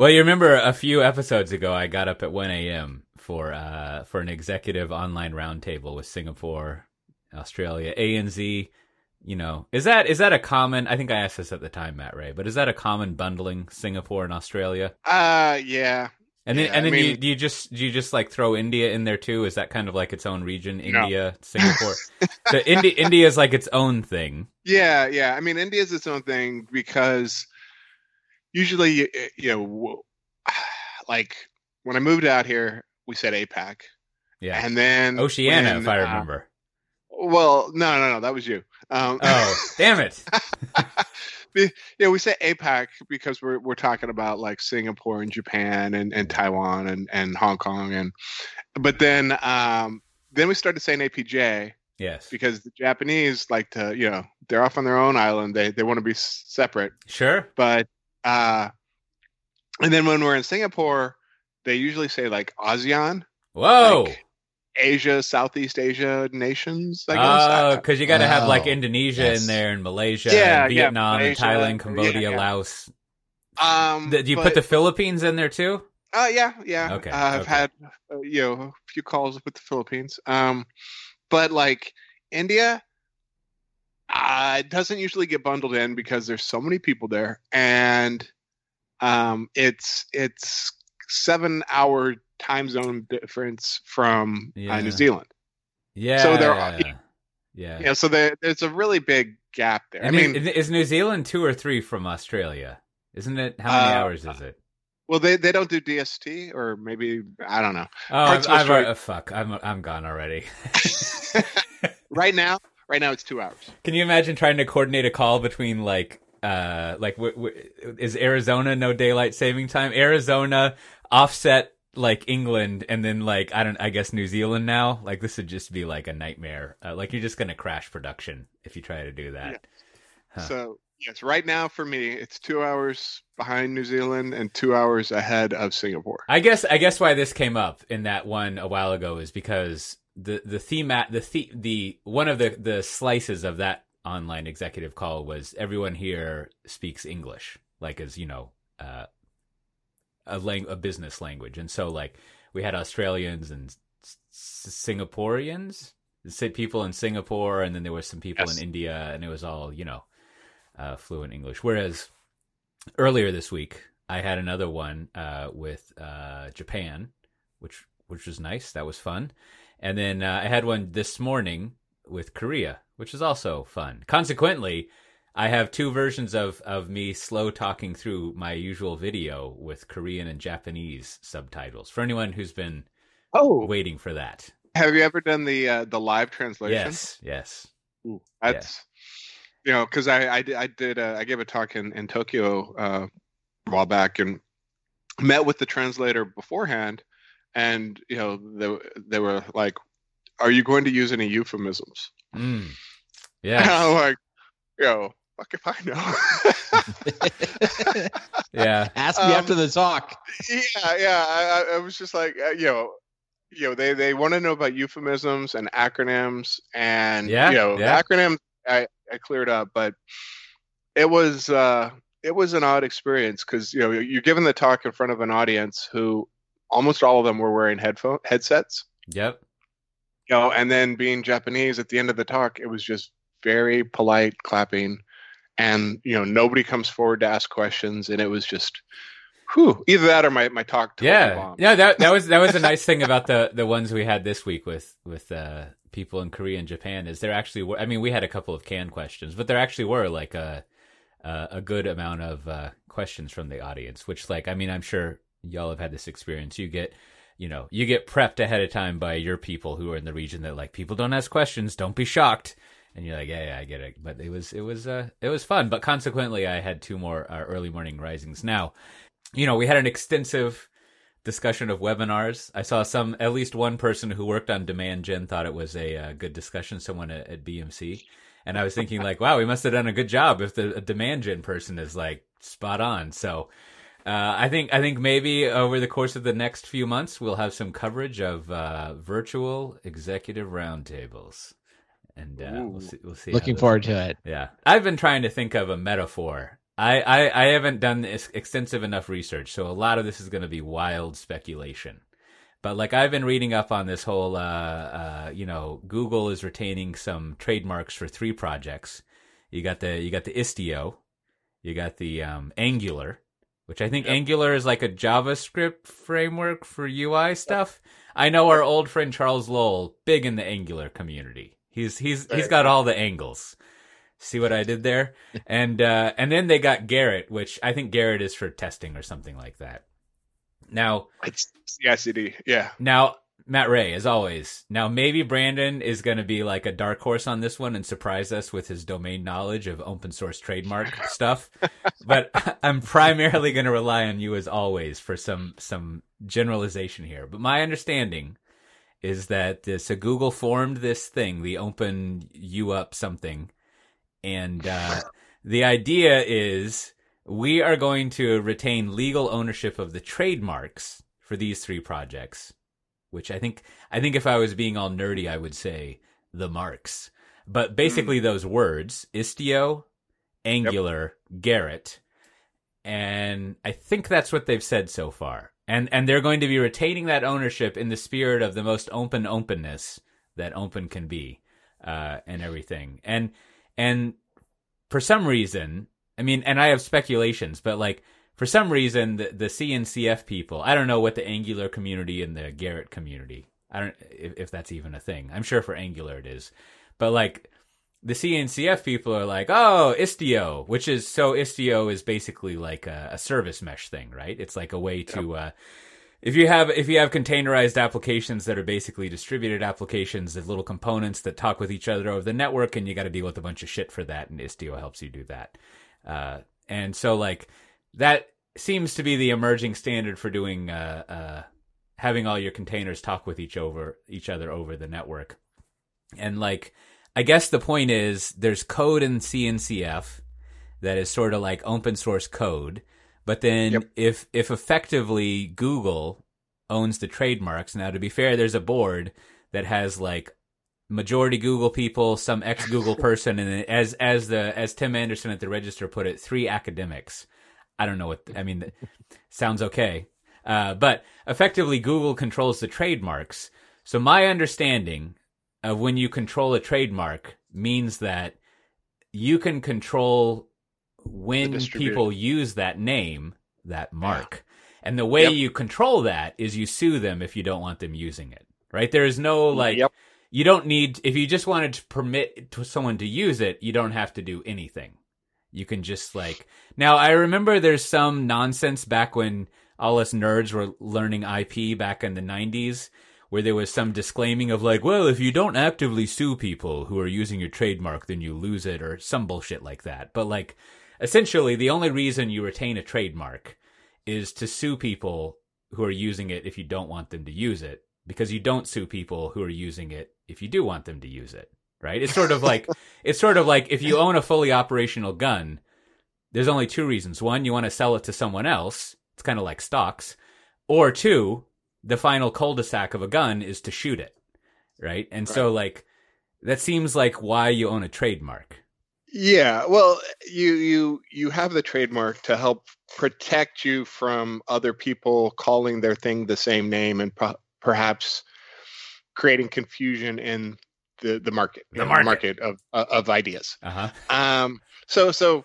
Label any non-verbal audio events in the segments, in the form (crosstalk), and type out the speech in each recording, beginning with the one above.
Well, you remember a few episodes ago, I got up at 1 a.m. for uh, for an executive online roundtable with Singapore, Australia, ANZ. You know, is that is that a common? I think I asked this at the time, Matt Ray, but is that a common bundling Singapore and Australia? Uh, yeah. And then Yeah, and I then you do you just do you just like throw India in there too? Is that kind of like its own region? No. India, (laughs) Singapore. so India India is like its own thing. Yeah, yeah. I mean, India is its own thing because usually, you know, (sighs) like when I moved out here, we said APAC, Yeah, and then Oceania, when, if I uh, remember. well, no, no, no, that was you. Um, oh, damn it! (laughs) yeah, we say APAC because we're we're talking about like Singapore and Japan and, and Taiwan and, and Hong Kong and but then um then we started saying APJ Yes, because the Japanese like to you know they're off on their own island they they want to be separate sure. but uh and then when we're in Singapore they usually say like ASEAN Whoa. like Asia Southeast Asia nations I guess Oh, I- because you got to have like Indonesia yes. in there, and Malaysia, Yeah, and yeah, Vietnam, and Malaysia, Thailand, Cambodia, yeah. Laos. um Do you but- put the Philippines in there too? Uh, yeah, yeah. Okay, Uh, I've okay. had uh, you know a few calls with the Philippines. Um, but like India, uh, it doesn't usually get bundled in because there's so many people there, and um, it's it's seven hour time zone difference from uh, New Zealand. Yeah. So there are- yeah. Yeah, so there, there's a really big gap there. And I mean, is, New Zealand two or three from Australia? Isn't it? How many Uh, hours is it? well, they they don't do DST, or maybe I don't know. Oh, I've, I've uh, fuck. I'm I'm gone already. (laughs) right now, right now it's two hours. Can you imagine trying to coordinate a call between like uh like w- w- is Arizona no daylight saving time? Arizona offset like England and then like I don't I guess New Zealand now. Like this would just be like a nightmare. Uh, like you're just going to crash production if you try to do that. Huh. So yes, right now for me, it's two hours behind New Zealand and two hours ahead of Singapore. I guess I guess why this came up in that one a while ago is because the the theme the the, the one of the the slices of that online executive call was everyone here speaks English like as you know uh, a lang- a business language and so like we had Australians and S- Singaporeans people in Singapore and then there were some people Yes. in India and it was all you know uh, fluent English whereas earlier this week I had another one uh, with uh, Japan, which which was nice. That was fun, and then uh, I had one this morning with Korea, which is also fun. Consequently, I have two versions of of me slow talking through my usual video with Korean and Japanese subtitles. For anyone who's been Oh, waiting for that, have you ever done the uh, the live translation? yes, yes, Ooh, that's you know because I I did, I did uh, I gave a talk in in Tokyo uh, a while back and met with the translator beforehand, and you know they they were like, "Are you going to use any euphemisms?" mm. And (laughs) yeah, I'm like, "Yo, fuck if I know." (laughs) yeah, Ask me Um, after the talk. yeah, yeah. I, I- I was just like, uh, you know, you know, they they want to know about euphemisms and acronyms, and Yeah, you know, yeah. acronyms I I cleared up, but it was uh it was an odd experience because you know you're giving the talk in front of an audience who almost all of them were wearing headphone headsets, yep, you know, and then being Japanese at the end of the talk, it was just very polite clapping, and you know nobody comes forward to ask questions, and it was just. Whew, either that or my, my talk totally yeah, yeah. That that was that was a nice thing about the the ones we had this week with with uh, people in Korea and Japan is there actually were. I mean, we had a couple of canned questions, but there actually were like a a, a good amount of uh, questions from the audience. Which, like, I mean, I'm sure y'all have had this experience. You get you know you get prepped ahead of time by your people who are in the region that like people don't ask questions, don't be shocked. And you're like, yeah, yeah, I get it. But it was, it was, uh, it was fun. But consequently, I had two more uh, early morning risings. Now, you know, we had an extensive discussion of webinars. I saw some, at least one person who worked on demand gen thought it was a uh, good discussion. Someone at, at BMC, and I was thinking like, wow, we must have done a good job if the demand gen person is like spot on. So. Uh, I think I think maybe over the course of the next few months we'll have some coverage of uh, virtual executive roundtables, and uh, we'll see. We'll see. Looking those- forward to it. Yeah, I've been trying to think of a metaphor. I, I, I haven't done extensive enough research, so a lot of this is going to be wild speculation. But like I've been reading up on this whole, uh, uh, you know, Google is retaining some trademarks for three projects. You got the you got the Istio, you got the um, Angular, which I think yep. Angular is like a JavaScript framework for UI stuff. I know our old friend Charles Lowell, big in the Angular community. He's he's he's got all the angles. See what I did there? (laughs) and uh, and then they got Gerrit, which I think Gerrit is for testing or something like that. Now, it's CI/CD, yeah. Now, Matt Ray, as always. Now, maybe Brandon is going to be like a dark horse on this one and surprise us with his domain knowledge of open source trademark (laughs) stuff. But (laughs) I'm primarily going to rely on you as always for some some generalization here. But my understanding is that this so Google formed this thing, the Open U Up something, and uh, the idea is we are going to retain legal ownership of the trademarks for these three projects, which I think I think if I was being all nerdy, I would say the marks. But basically, mm. those words Istio, Angular, yep. Gerrit, and I think that's what they've said so far. And and they're going to be retaining that ownership in the spirit of the most open openness that open can be, uh, and everything. And and for some reason, I mean, and I have speculations, but like for some reason, the, the CNCF people, I don't know what the Angular community and the Gerrit community, I don't if, if that's even a thing. I'm sure for Angular it is, but like the CNCF people are like, oh, Istio, which is so Istio is basically like a, a service mesh thing, right? It's like a way to. Yep. Uh, if you have if you have containerized applications that are basically distributed applications of little components that talk with each other over the network and you got to deal with a bunch of shit for that and istio helps you do that uh, and so like that seems to be the emerging standard for doing uh, uh, having all your containers talk with each over each other over the network. And like I guess the point is there's code in CNCF that is sort of like open source code, but then yep. if if effectively Google owns the trademarks, now to be fair, there's a board that has like majority Google people, some ex Google (laughs) person, and as as the as Tim Anderson at the Register put it, three academics. I don't know what I mean. sounds okay, uh, but effectively Google controls the trademarks. So my understanding of when you control a trademark means that you can control when people use that name, that mark. Yeah. And the way yep. you control that is you sue them if you don't want them using it. Right? There is no like yep you don't need if you just wanted to permit to someone to use it, you don't have to do anything. You can just like now. I remember there's some nonsense back when all us nerds were learning IP back in the '90s, where there was some disclaiming of like, well, if you don't actively sue people who are using your trademark, then you lose it, or some bullshit like that. But like, essentially, the only reason you retain a trademark is to sue people who are using it if you don't want them to use it because you don't sue people who are using it if you do want them to use it, right? It's sort of like (laughs) it's sort of like if you own a fully operational gun, there's only two reasons. One, you want to sell it to someone else. It's kind of like stocks. Or two, the final cul-de-sac of a gun is to shoot it, right? And right. so like that seems like why you own a trademark. Yeah, well, you you you have the trademark to help protect you from other people calling their thing the same name and pro- perhaps creating confusion in the the market, the market, market of uh, of ideas. Uh-huh. Um, so so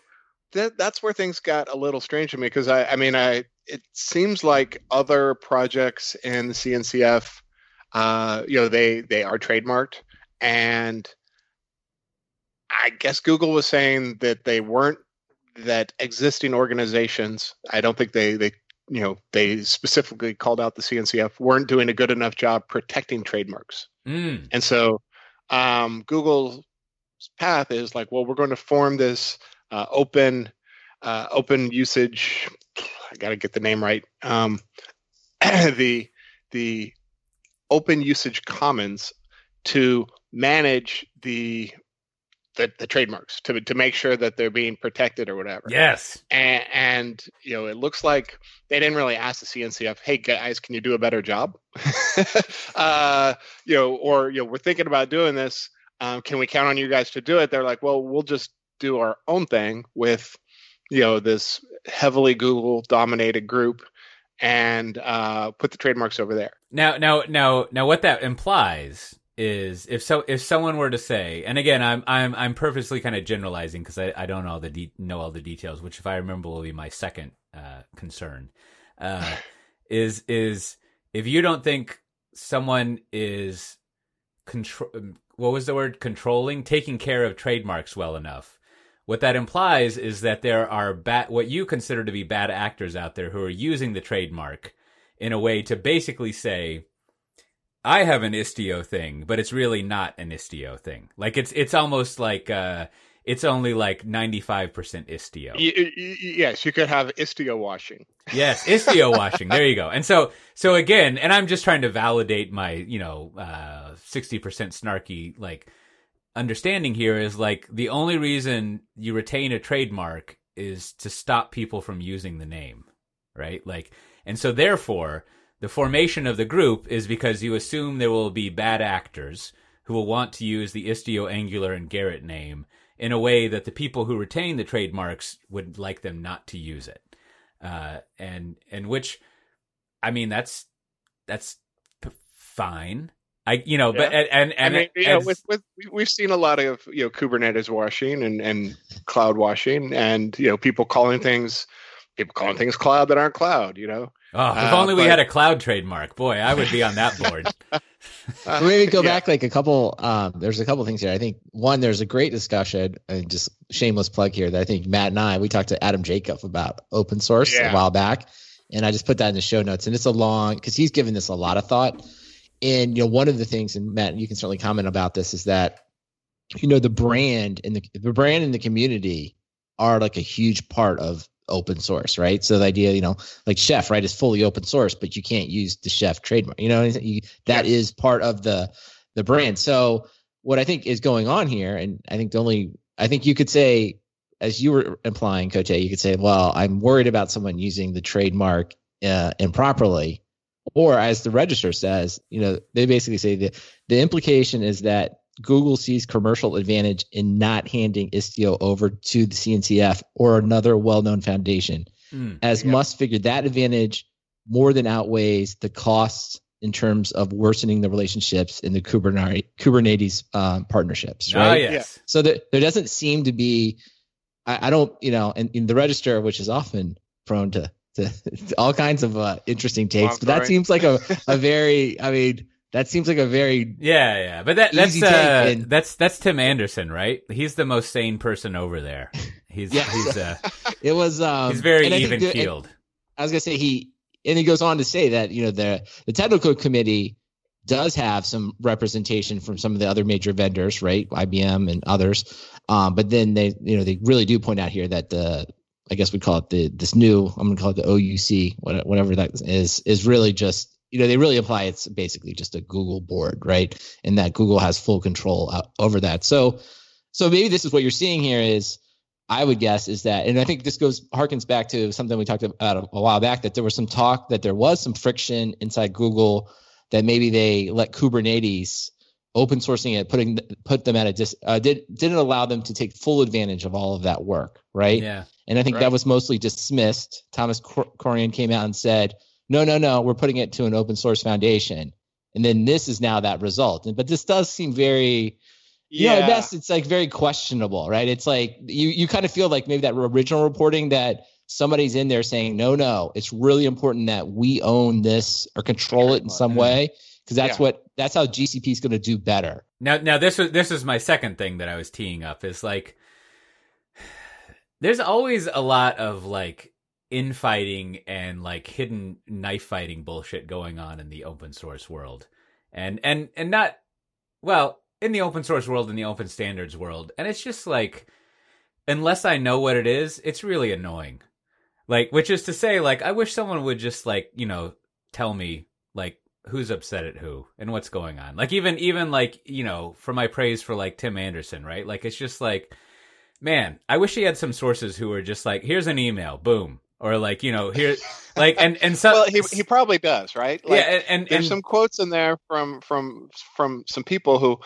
that that's where things got a little strange to me because I I mean I it seems like other projects in the CNCF, uh, you know, they they are trademarked and. I guess Google was saying that they weren't that existing organizations. I don't think they they you know they specifically called out the CNCF weren't doing a good enough job protecting trademarks, mm. and so um, Google's path is like, well, we're going to form this uh, open uh, open usage. I got to get the name right. Um, (clears throat) the the open usage commons to manage the the, the trademarks to to make sure that they're being protected or whatever. Yes. And, and you know, it looks like they didn't really ask the CNCF, "Hey guys, can you do a better job?" (laughs) uh, you know, or you know, we're thinking about doing this. Um, can we count on you guys to do it? They're like, "Well, we'll just do our own thing with." you know this heavily Google dominated group and uh, put the trademarks over there. Now, now, now, now, what that implies is if so, if someone were to say, and again, I'm I'm I'm purposely kind of generalizing because I, I don't know all the de- know all the details, which if I remember will be my second uh, concern, uh, (laughs) is is if you don't think someone is control, what was the word controlling, taking care of trademarks well enough. What that implies is that there are bad, what you consider to be bad actors out there who are using the trademark in a way to basically say, I have an Istio thing, but it's really not an Istio thing. Like it's it's almost like uh it's only like 95% Istio. Y- y- yes, you could have Istio washing. (laughs) Yes, Istio washing. There you go. And so so again, and I'm just trying to validate my, you know, uh 60% snarky like understanding here is like the only reason you retain a trademark is to stop people from using the name, right? Like and so therefore the formation of the group is because you assume there will be bad actors who will want to use the Istio, Angular, and Gerrit name in a way that the people who retain the trademarks would like them not to use it. Uh, and and which, I mean, that's that's p- fine. I you know, but and and, and I mean, you know, with, with we- we've seen a lot of you know Kubernetes washing and and cloud washing, and you know people calling things people calling things cloud that aren't cloud. You know, oh, if uh, only we but- had a cloud trademark, boy, I would be on that board. (laughs) Uh, maybe go yeah. back like a couple um there's a couple things here i think one there's a great discussion and just shameless plug here that i think matt and i we talked to adam jacob about open source Yeah. a while back and i just put that in the show notes and it's a long because he's given this a lot of thought and you know one of the things and matt you can certainly comment about this is that you know the brand and the, the brand and the community are like a huge part of open source right? So the idea you know like chef right is fully open source but you can't use the chef trademark you know you, that is part of the the brand. So what i think is going on here and i think the only i think you could say as you were implying cote you could say well i'm worried about someone using the trademark uh, improperly or as the register says you know they basically say that the implication is that Google sees commercial advantage in not handing Istio over to the CNCF or another well-known foundation, Mm. as Yeah. must figure that advantage more than outweighs the costs in terms of worsening the relationships in the Kubernetes Kubernetes um, partnerships. Right. yes. So there, there doesn't seem to be, I, I don't, you know, in, in the register, which is often prone to, to, to (laughs) all kinds of uh, interesting takes, but that seems like a, a (laughs) very, I mean, that seems like a very Yeah, yeah, but that that's uh, and- that's that's Tim Anderson, right? He's the most sane person over there. He's (laughs) Yeah. he's uh, (laughs) It was um he's very even keeled. I was gonna say he and he goes on to say that you know the the technical committee does have some representation from some of the other major vendors, right? IBM and others. Um, but then they you know they really do point out here that the I guess we call it the this new I'm gonna call it the OUC whatever that is is really just you know they really apply it's basically just a Google board, right? And that Google has full control uh, over that. So so maybe this is what you're seeing here is I would guess is that, and I think this goes harkens back to something we talked about a, a while back that there was some talk that there was some friction inside Google that maybe they let Kubernetes open sourcing it, putting put them at a dis, uh, did didn't allow them to take full advantage of all of that work, right? Yeah, And I think Right. that was mostly dismissed. Thomas Cor- Kurian came out and said, "No, no, no, we're putting it to an open source foundation." And then this is now that result. But this does seem very you know, at best it's like very questionable, right? It's like you you kind of feel like maybe that original reporting that somebody's in there saying, no, no, it's really important that we own this or control it in some way because that's Yeah. what that's how GCP is going to do better. Now, now this was this is my second thing that I was teeing up is like, (sighs) there's always a lot of like infighting and like hidden knife fighting bullshit going on in the open source world, and and and not well in the open source world in the open standards world, and it's just like, unless I know what it is, it's really annoying. Like, which is to say, like, I wish someone would just like you know tell me like who's upset at who and what's going on. Like even even like, you know, for my praise for like Tim Anderson, right? Like it's just like man, I wish he had some sources who were just like, here's an email, boom. Or like, you know, here like and and so (laughs) well, he he probably does, right? Like, yeah, and and, there's and some quotes in there from from from some people who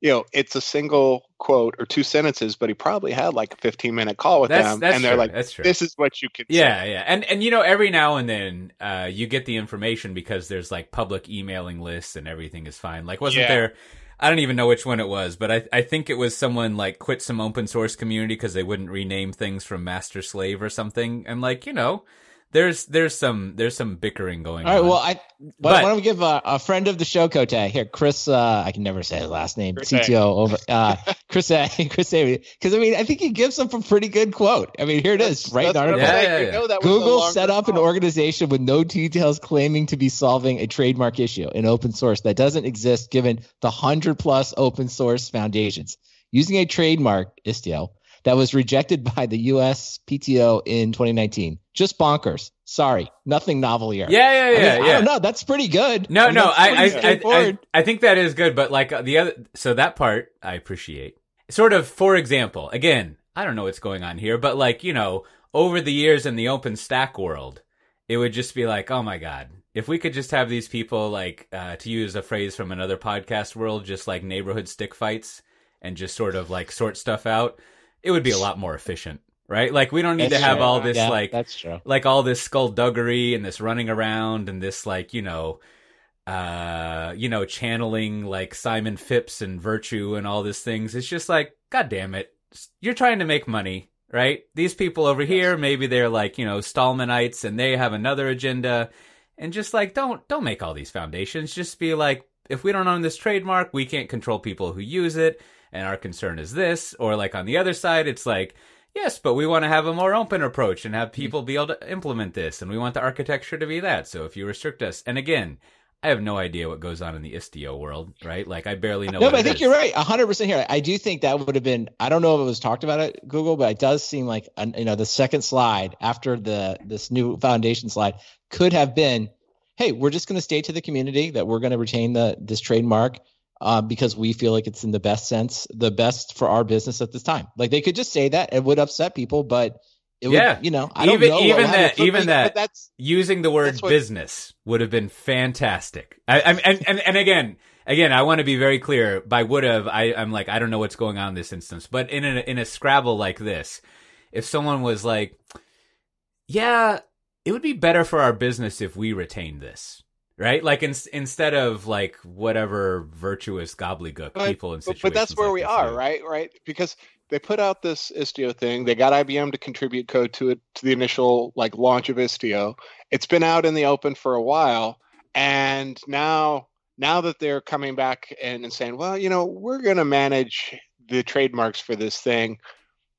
you know, it's a single quote or two sentences, but he probably had like a 15 minute call with That's them, that's and they're true. like, that's true. "This is what you can." say." Yeah, yeah, and and you know, every now and then, uh, you get the information because there's like public emailing lists and everything is fine. Like, wasn't Yeah. there? I don't even know which one it was, but I I think it was someone like quit some open source community because they wouldn't rename things from master slave or something, and like you know, there's there's some there's some bickering going on. All right. on. Well, I why, But- why don't we give a, a friend of the show, Cote here, Chris? Uh, I can never say his last name. Chris A. CTO over uh, (laughs) Chris A. (laughs) Chris A. Because I mean, I think he gives them a pretty good quote. I mean, here it is, That's- right in that's article. Yeah, yeah, yeah. know that was the Google set up an organization with no details claiming to be solving a trademark issue in open source that doesn't exist given the 100 plus open source foundations. Using a trademark, Istio, that was rejected by the US PTO in 2019. Just bonkers. Sorry, nothing novel here. yeah, yeah, I, mean, yeah, I don't know. That's pretty good. No, mean, no, I, I, I, I. I think that is good, but like the other, so that part I appreciate. Sort of, for example, again, I don't know what's going on here, but like, you know, over the years in the open stack world, it would just be like, oh my God, if we could just have these people, like, uh, to use a phrase from another podcast world, just like neighborhood stick fights and just sort of like sort stuff out, it would be a lot more efficient, right? Like, we don't need That's to have true. all this, Yeah, like, that's true. like all this skullduggery and this running around and this like you know uh you know channeling like simon phipps and virtue and all these things. It's just like god damn it. You're trying to make money right? These people over here maybe they're like you know stallmanites and they have another agenda. And just like don't don't make all these foundations. Just be like if we don't own this trademark we can't control people who use it and our concern is this or like on the other side it's like Yes, but we want to have a more open approach and have mm-hmm. people be able to implement this, and we want the architecture to be that. So if you restrict us, and again, I have no idea what goes on in the Istio world, right? Like I barely know. No, what but I think is. you're right, 100 percent here. I do think that would have been. I don't know if it was talked about at Google, but it does seem like an- you know the second slide after the this new foundation slide could have been, hey, we're just going to stay to the community that we're going to retain the this trademark uh, because we feel like it's in the best sense, the best for our business at this time. Like they could just say that it would upset people, but it would, Yeah. you know, I don't Even- know. even that- even but that- that's using the word what- business would have been fantastic. I, I and, and and again, again, I want to be very clear. By would have, I, I'm like, I don't know what's going on in this instance, but in a, in a Scrabble like this, if someone was like, yeah, it would be better for our business if we retain this. Right, like in, instead of like whatever virtuous gobbledygook But- people in situations. but that's where like we are, do. right? Right? Because they put out this Istio thing. They got IBM to contribute code to it to the initial like launch of Istio. It's been out in the open for a while, and now now that they're coming back and, and saying, well, you know, we're going to manage the trademarks for this thing.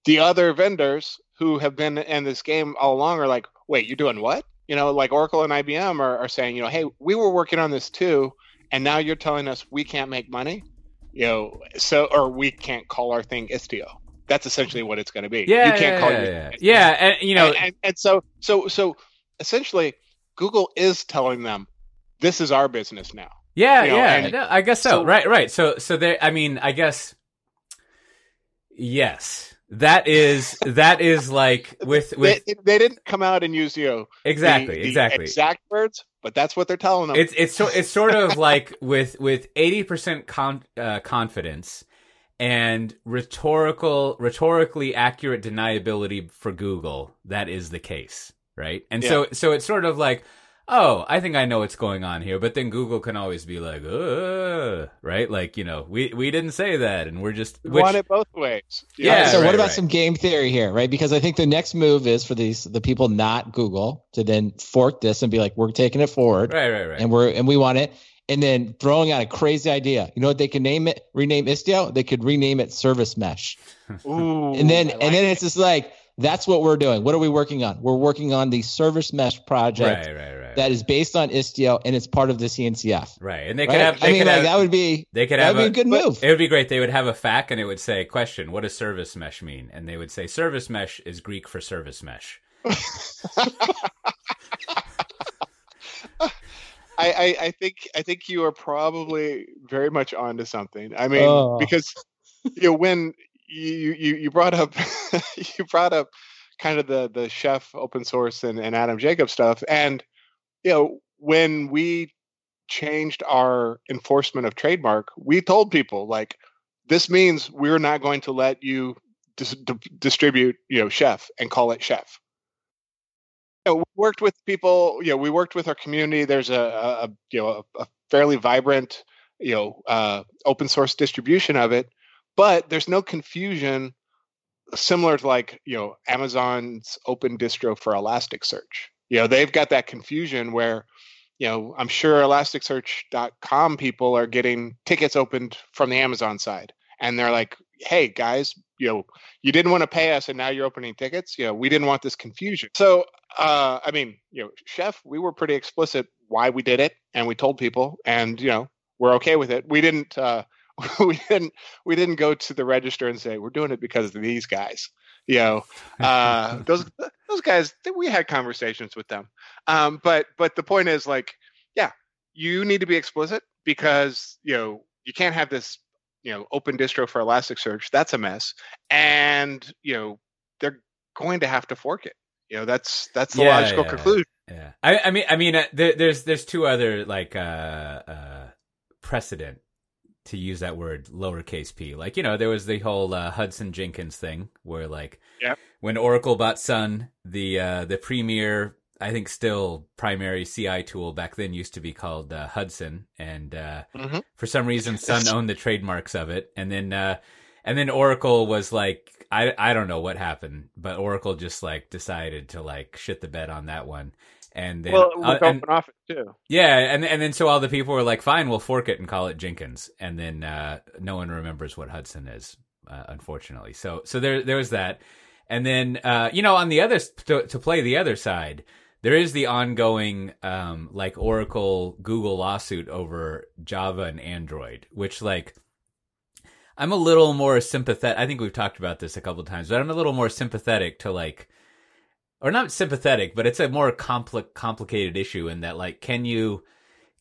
The other vendors who have been in this game all along are like, wait, you're doing what? You know, like Oracle and IBM are, are saying, you know, hey, we were working on this too, and now you're telling us we can't make money you know, so or we can't call our thing Istio. That's essentially what it's going to be. Yeah, you can't yeah, call yeah, yeah. yeah, and you know, and, and, and so so so essentially, Google is telling them this is our business now. Yeah, You know, yeah. and- no, I guess so. so- right, right. So, so there. I mean, I guess. Yes, that is that is like with with they, they didn't come out and use you know the- exactly the exactly. exact words, but that's what they're telling them. It's it's so it's sort of like with with eighty percent con, uh, confidence and rhetorical rhetorically accurate deniability for Google. That is the case, right? And so so it's sort of like. Oh, I think I know what's going on here, but then Google can always be like, uh, right? Like, you know, we we didn't say that, and we're just We which, want it both ways. You Yeah, so right, what about right. some game theory here, right? Because I think the next move is for these the people not Google to then fork this and be like, we're taking it forward, right, right, right. and we're and we want it, and then throwing out a crazy idea. You know what they can name it? Rename Istio. They could rename it Service Mesh, Ooh, and then like and then it. it's just like that's what we're doing. What are we working on? We're working on the Service Mesh project right, right, right, that is based on Istio and it's part of the CNCF. right. And they could Right? have, they I mean, could like have, that would be they could have be a, a good move. It would be great. They would have a FAQ and it would say, question, what does service mesh mean? And they would say, service mesh is Greek for service mesh. (laughs) I, I, I think I think you are probably very much onto something. I mean, Oh. because you know when you you you brought up (laughs) you brought up kind of the the chef open source and, and Adam Jacob stuff, and you know when we changed our enforcement of trademark, we told people like this means we're not going to let you dis- d- distribute, you know, chef and call it chef. You know, we worked with people, you know, we worked with our community. There's a, a, you know, a, a fairly vibrant, you know, uh, open source distribution of it, but there's no confusion similar to like, you know, Amazon's open distro for Elasticsearch. You know, they've got that confusion where, you know, I'm sure Elasticsearch.com people are getting tickets opened from the Amazon side, and they're like, "Hey guys, you know, you didn't want to pay us, and now you're opening tickets. You know, we didn't want this confusion." So, uh, I mean, you know, Chef, we were pretty explicit why we did it, and we told people, and you know, we're okay with it. We didn't. Uh, (laughs) we didn't we didn't go to the register and say we're doing it because of these guys you know? Uh, (laughs) those those guys we had conversations with them. Um, but but the point is like yeah you need to be explicit because you know you can't have this you know open distro for elasticsearch that's a mess. And you know they're going to have to fork it. You know that's that's the Yeah, logical yeah. conclusion. Yeah, I, I mean, I mean, uh, there, there's there's two other like uh, uh, precedent to use that word lowercase p. Like you know, there was the whole uh, Hudson Jenkins thing where like Yep. when Oracle bought Sun, the uh, the premier, I think still primary CI tool back then used to be called uh, Hudson, and uh, Mhm. for some reason Sun owned the trademarks of it, and then uh, and then Oracle was like. I, I don't know what happened, but Oracle just like decided to like shit the bed on that one, and then well uh, and- open office too yeah, and and then so all the people were like, "Fine, we'll fork it and call it Jenkins," and then uh, no one remembers what Hudson is, uh, unfortunately. So so there there was that, and then uh, you know on the other to, to play the other side, there is the ongoing um, like Oracle Google lawsuit over Java and Android, which like. I'm a little more sympathetic. I think we've talked about this a couple times, but I'm a little more sympathetic to like or not sympathetic, but it's a more compli- complicated issue in that like can you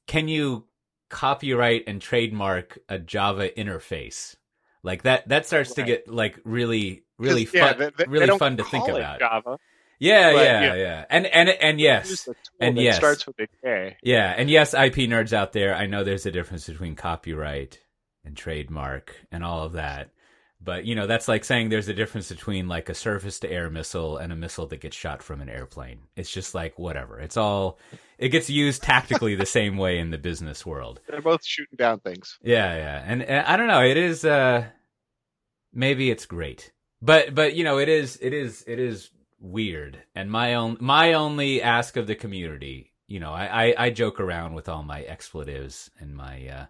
can you copyright and trademark a Java interface? Like that that starts to get like really really 'Cause, yeah, fun they- they- they really don't fun to think about. Java. Yeah, but, yeah, yeah. yeah. And and and yes. and yes. starts with a K. Yeah, and yes, IP nerds out there, I know there's a difference between copyright and trademark and all of that. But, you know, that's like saying there's a difference between like a surface to air missile and a missile that gets shot from an airplane. It's just like whatever. It's all it gets used tactically the same way in the business world. They're both shooting down things. Yeah, yeah. And, and I don't know, it is uh maybe it's great. But but you know, it is it is it is weird. And my own my only ask of the community, you know, I I, I joke around with all my expletives and my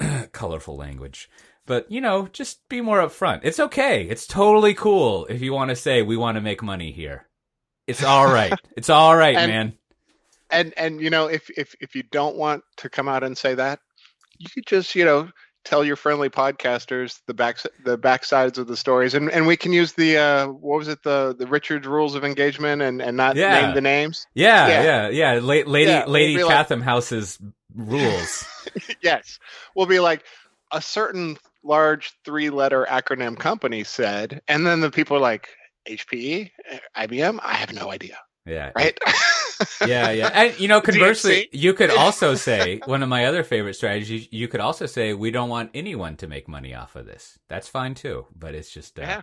uh (clears throat) colorful language. But you know, just be more upfront. It's okay. It's totally cool if you want to say we want to make money here. It's all right. (laughs) it's all right, And- man. and and you know if if if you don't want to come out and say that you could just you know tell your friendly podcasters the back the backsides of the stories and and we can use the uh what was it the the richard's rules of engagement and and not Yeah. name the names Yeah, Yeah. yeah, yeah. La- lady Yeah, we'll Lady be like- House's (laughs) rules. yes we'll be like a certain large three letter acronym company said and then the people are like hpe ibm i have no idea Yeah. right (laughs) Yeah, yeah. And you know, (laughs) conversely, you could (laughs) also say one of my other favorite strategies, you could also say we don't want anyone to make money off of this. That's fine too, but it's just uh,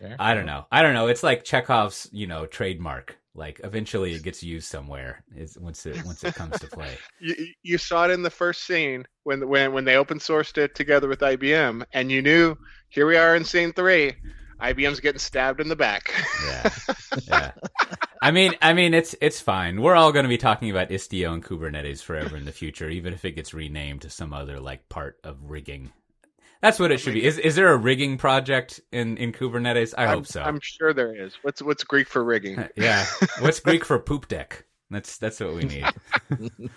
Yeah. I don't know. I don't know. It's like Chekhov's, you know, trademark. Like eventually it gets used somewhere is once it once it comes to (laughs) play. you, you saw it in the first scene when when when they open sourced it together with IBM, and you knew here we are in scene three. IBM's getting stabbed in the back. Yeah. (laughs) Yeah. I mean, I mean, it's it's fine. We're all going to be talking about Istio and Kubernetes forever in the future, even if it gets renamed to some other like part of rigging. That's what it should be. Is is there a rigging project in in Kubernetes? I I'm, hope so. I'm sure there is. What's what's Greek for rigging? (laughs) yeah. What's (laughs) Greek for poop deck? That's that's what we need. (laughs)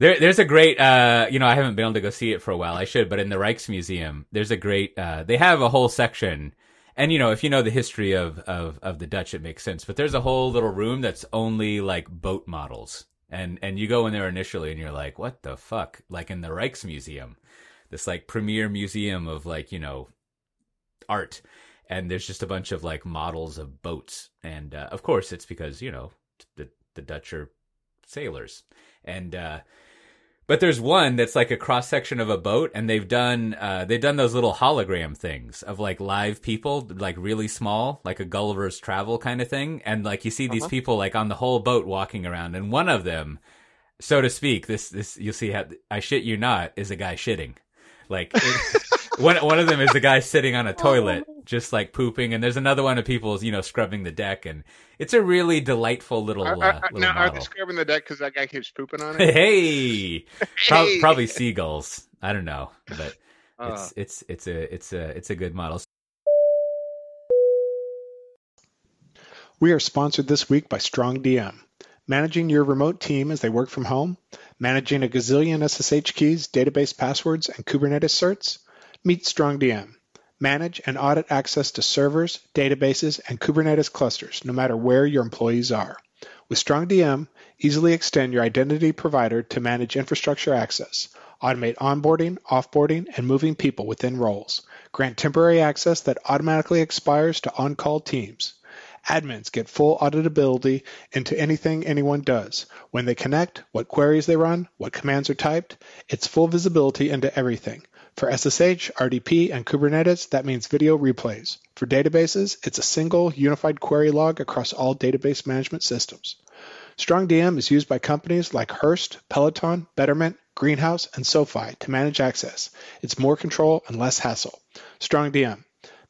There, there's a great, uh, you know, I haven't been able to go see it for a while. I should, but in the Rijksmuseum, there's a great, uh, they have a whole section. And, you know, if you know the history of, of, of the Dutch, it makes sense. But there's a whole little room that's only like boat models. And, and you go in there initially and you're like, what the fuck? Like in the Rijksmuseum, this like premier museum of like, you know, art. And there's just a bunch of like models of boats. And, uh, of course, it's because, you know, the, the Dutch are sailors. And, uh, But there's one that's like a cross section of a boat, and they've done uh, they've done those little hologram things of like live people, like really small, like a Gulliver's Travel kind of thing, and like you see these Uh-huh. people like on the whole boat walking around, and one of them, so to speak, this this you'll see how I shit you not is a guy shitting, like it- one one of them is the guy sitting on a toilet just like pooping, and there's another one of people you know scrubbing the deck, and it's a really delightful little, Are, uh, are, are- little now, are they scrubbing the deck because that guy keeps pooping on it? (laughs) Hey, Prob- Hey! probably seagulls. I don't know, but Uh, it's it's it's a it's a it's a good model. We are sponsored this week by StrongDM. Managing your remote team as they work from home, managing a gazillion SSH keys, database passwords, and Kubernetes certs? Meet StrongDM. Manage and audit access to servers, databases, and Kubernetes clusters, no matter where your employees are. With StrongDM, easily extend your identity provider to manage infrastructure access, automate onboarding, offboarding, and moving people within roles, grant temporary access that automatically expires to on-call teams. Admins get full auditability into anything anyone does. When they connect, what queries they run, what commands are typed, it's full visibility into everything. For SSH, RDP, and Kubernetes, that means video replays. For databases, it's a single unified query log across all database management systems. StrongDM is used by companies like Hearst, Peloton, Betterment, Greenhouse, and SoFi to manage access. It's more control and less hassle. StrongDM.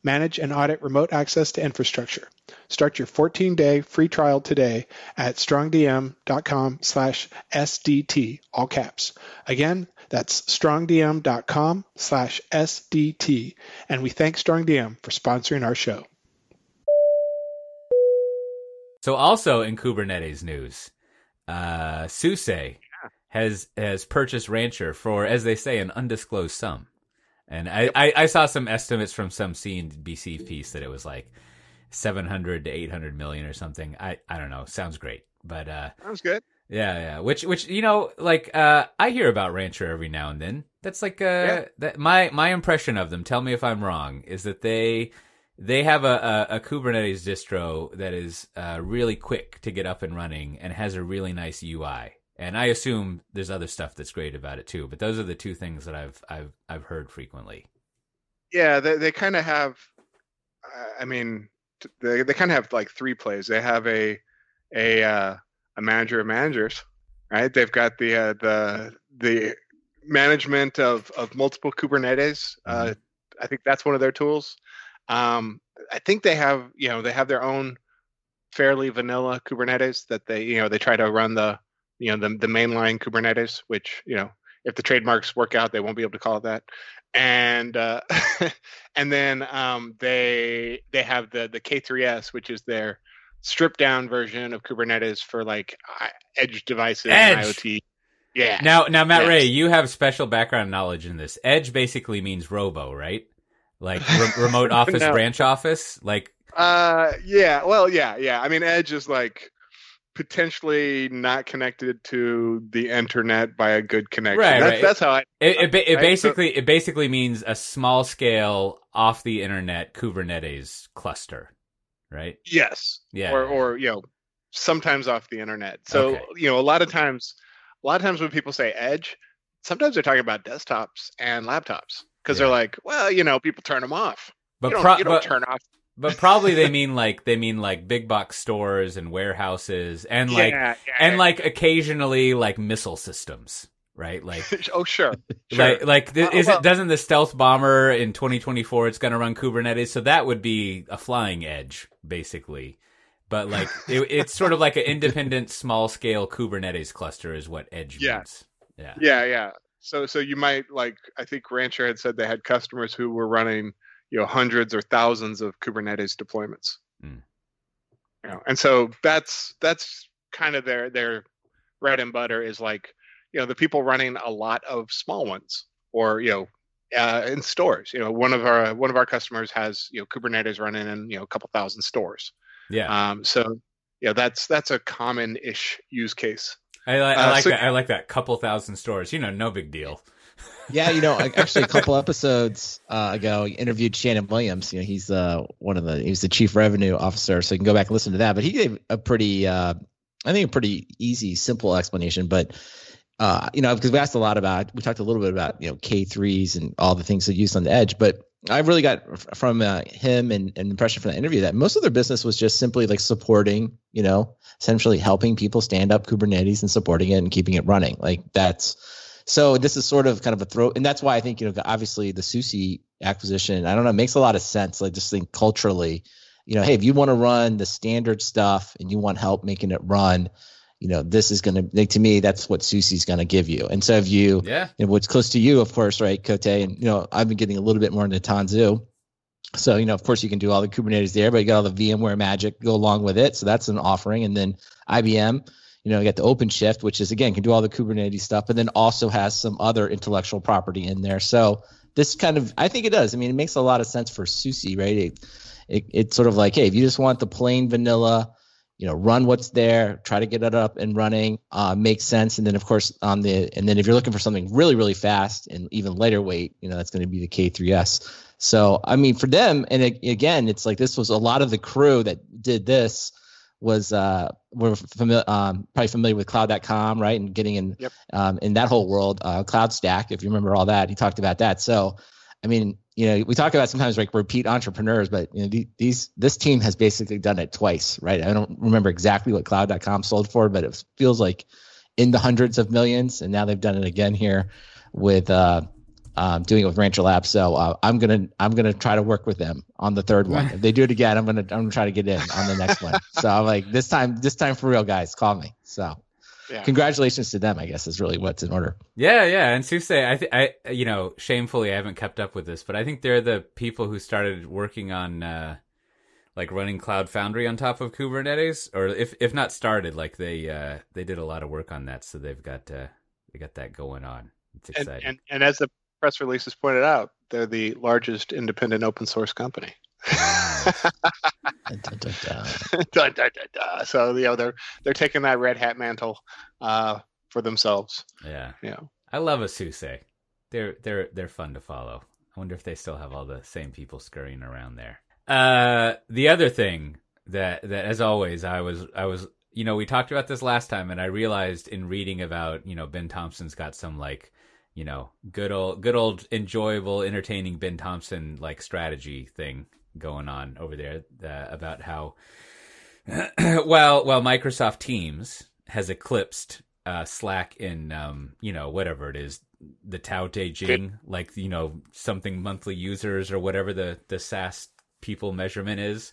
Manage and audit remote access to infrastructure. Start your 14-day free trial today at strongdm.com slash SDT, all caps. Again, that's strongdm.com slash SDT. And we thank StrongDM for sponsoring our show. So also in Kubernetes news, uh, SUSE has has purchased Rancher for, as they say, an undisclosed sum. And I, I, I saw some estimates from some CNBC piece that it was like seven hundred to eight hundred million or something. I, I don't know. Sounds great, but uh, sounds good. yeah, yeah. Which which you know, like uh, I hear about Rancher every now and then. That's like uh, Yeah. that my my impression of them. Tell me if I'm wrong. Is that they they have a, a, a Kubernetes distro that is uh, really quick to get up and running and has a really nice UI. And I assume there's other stuff that's great about it too. But those are the two things that I've I've I've heard frequently. Yeah, they they kind of have. uh, I mean, they they kind of have like three plays. They have a a uh, a manager of managers, right? They've got the uh, the the management of of multiple Kubernetes. Uh, I think that's one of their tools. Um, I think they have you know they have their own fairly vanilla Kubernetes that they you know they try to run the you know the the mainline Kubernetes, which you know if the trademarks work out, they won't be able to call it that. And uh, (laughs) and then um, they they have the the K3s, which is their stripped down version of Kubernetes for like edge devices and IoT. Yeah. Now now Matt Yes. Ray, you have special background knowledge in this. Edge basically means robo, right? Like re- remote (laughs) office No. branch office. Like Uh, yeah. Well, yeah, yeah. I mean, Edge is like potentially not connected to the internet by a good connection. Right, that's, right. that's how I. It, it, it Right, so- basically it basically means a small scale off the internet Kubernetes cluster, right? Yes. Yeah. Or, or you know, sometimes off the internet. So Okay. you know, a lot of times, a lot of times when people say Edge, sometimes they're talking about desktops and laptops because Yeah. they're like, well, you know, people turn them off. but you don't, pro- you don't but, turn off. But probably they mean like they mean like big box stores and warehouses and like yeah, yeah, and yeah. like occasionally like missile systems, right? Like (laughs) oh sure, sure. Like, like th- Uh, is well- it doesn't the stealth bomber in 2024 it's going to run Kubernetes, so that would be a flying edge, basically. But like, it, it's sort of like an independent, small scale Kubernetes cluster, is what edge Yeah. means. Yeah. Yeah, yeah. So so you might like I think Rancher had said they had customers who were running, you know, hundreds or thousands of Kubernetes deployments. Hmm. You know, and so that's that's kind of their their bread and butter is like, you know, the people running a lot of small ones or, you know, uh, in stores. You know, one of our one of our customers has, you know, Kubernetes running in, you know, a couple thousand stores. Yeah. Um so yeah, that's that's a common ish use case. I, li- I uh, like so- that. I like that. Couple thousand stores. You know, no big deal. Yeah, you know, actually, a couple episodes uh, ago, interviewed Shannon Williams. You know, he's uh, one of the he's the chief revenue officer, so you can go back and listen to that. But he gave a pretty, uh, I think, a pretty easy, simple explanation. But uh, you know, because we asked a lot about, we talked a little bit about, you know, K3s and all the things that used on the edge, but I really got from uh, him and an impression from the interview that most of their business was just simply like supporting, you know, essentially helping people stand up Kubernetes and supporting it and keeping it running. Like that's so this is sort of kind of a throw, and that's why I think you know obviously the SUSE acquisition. I don't know, makes a lot of sense. Like just think culturally, you know, hey, if you want to run the standard stuff and you want help making it run, you know, this is going to, like, to me, that's what SUSE's going to give you. And so if you, Yeah. you know, what's close to you, of course, right, Cote, and, you know, I've been getting a little bit more into Tanzu. So, you know, of course, you can do all the Kubernetes there, but you got all the VMware magic go along with it. So that's an offering. And then IBM, you know, you got the OpenShift, which is, again, can do all the Kubernetes stuff, but then also has some other intellectual property in there. So this kind of, I think it does. I mean, it makes a lot of sense for SUSE, right? It, it, it's sort of like, hey, if you just want the plain vanilla, you know, run what's there, try to get it up and running, uh, makes sense. And then of course on the, and then if you're looking for something really, really fast and even lighter weight, you know, that's going to be the K3S. So, I mean, for them, and it, again, it's like this was a lot of the crew that did this was uh were familiar um probably familiar with cloud.com right? And getting in Yep. um in that whole world uh cloud stack if you remember all that he talked about that. So i mean you know we talk about sometimes like repeat entrepreneurs but you know the- these this team has basically done it twice right? I don't remember exactly what cloud.com sold for but it feels like in the hundreds of millions and now they've done it again here with uh um, doing it with Rancher Labs. So uh, I'm gonna I'm gonna try to work with them on the third one. If they do it again, I'm gonna I'm gonna try to get in on the next one. So I'm like this time this time for real, guys, call me. So Yeah. congratulations to them. I guess is really what's in order. Yeah, yeah, and Suse, I, th- I, you know, shamefully, I haven't kept up with this, but I think they're the people who started working on, uh, like running Cloud Foundry on top of Kubernetes, or if if not started, like they uh, they did a lot of work on that, so they've got uh, they got that going on. It's And, exciting. and, and as the press releases pointed out, they're the largest independent open source company. (laughs) Dun, dun, dun. So you know they're they're taking that red hat mantle uh, for themselves. yeah, Yeah. I love a Suse. They're they're they're fun to follow. I wonder if they still have all the same people scurrying around there. Uh, the other thing that that as always I was I was you know we talked about this last time and I realized in reading about you know Ben Thompson's got some like you know good old good old enjoyable entertaining Ben Thompson like strategy thing going on over there uh, about how (clears throat) well well Microsoft Teams has eclipsed uh, Slack in um, you know whatever it is the Tao Te Ching like you know something monthly users or whatever the the SaaS people measurement is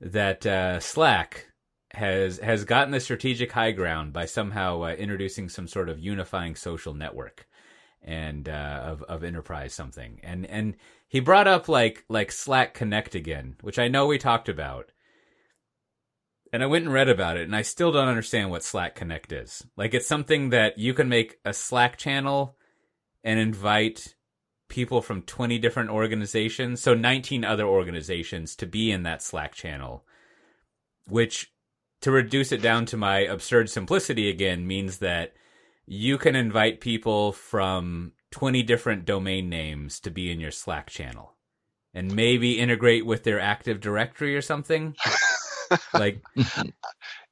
that uh, Slack has has gotten the strategic high ground by somehow uh, introducing some sort of unifying social network and uh, of of enterprise something and and he brought up like like Slack Connect again which I know we talked about and I went and read about it, and I still don't understand what Slack Connect is. Like, it's something that you can make a Slack channel and invite people from 20 different organizations, so 19 other organizations, to be in that Slack channel, which, to reduce it down to my absurd simplicity again, means that you can invite people from 20 different domain names to be in your Slack channel and maybe integrate with their Active Directory or something. (laughs) like,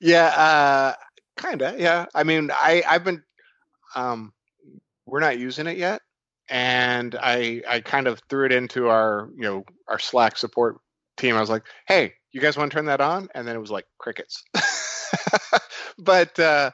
Yeah, uh, kinda. Yeah, I mean, I I've been, um, we're not using it yet, and I I kind of threw it into our you know our Slack support team. I was like, hey, you guys want to turn that on? And then it was like crickets. (laughs) but uh,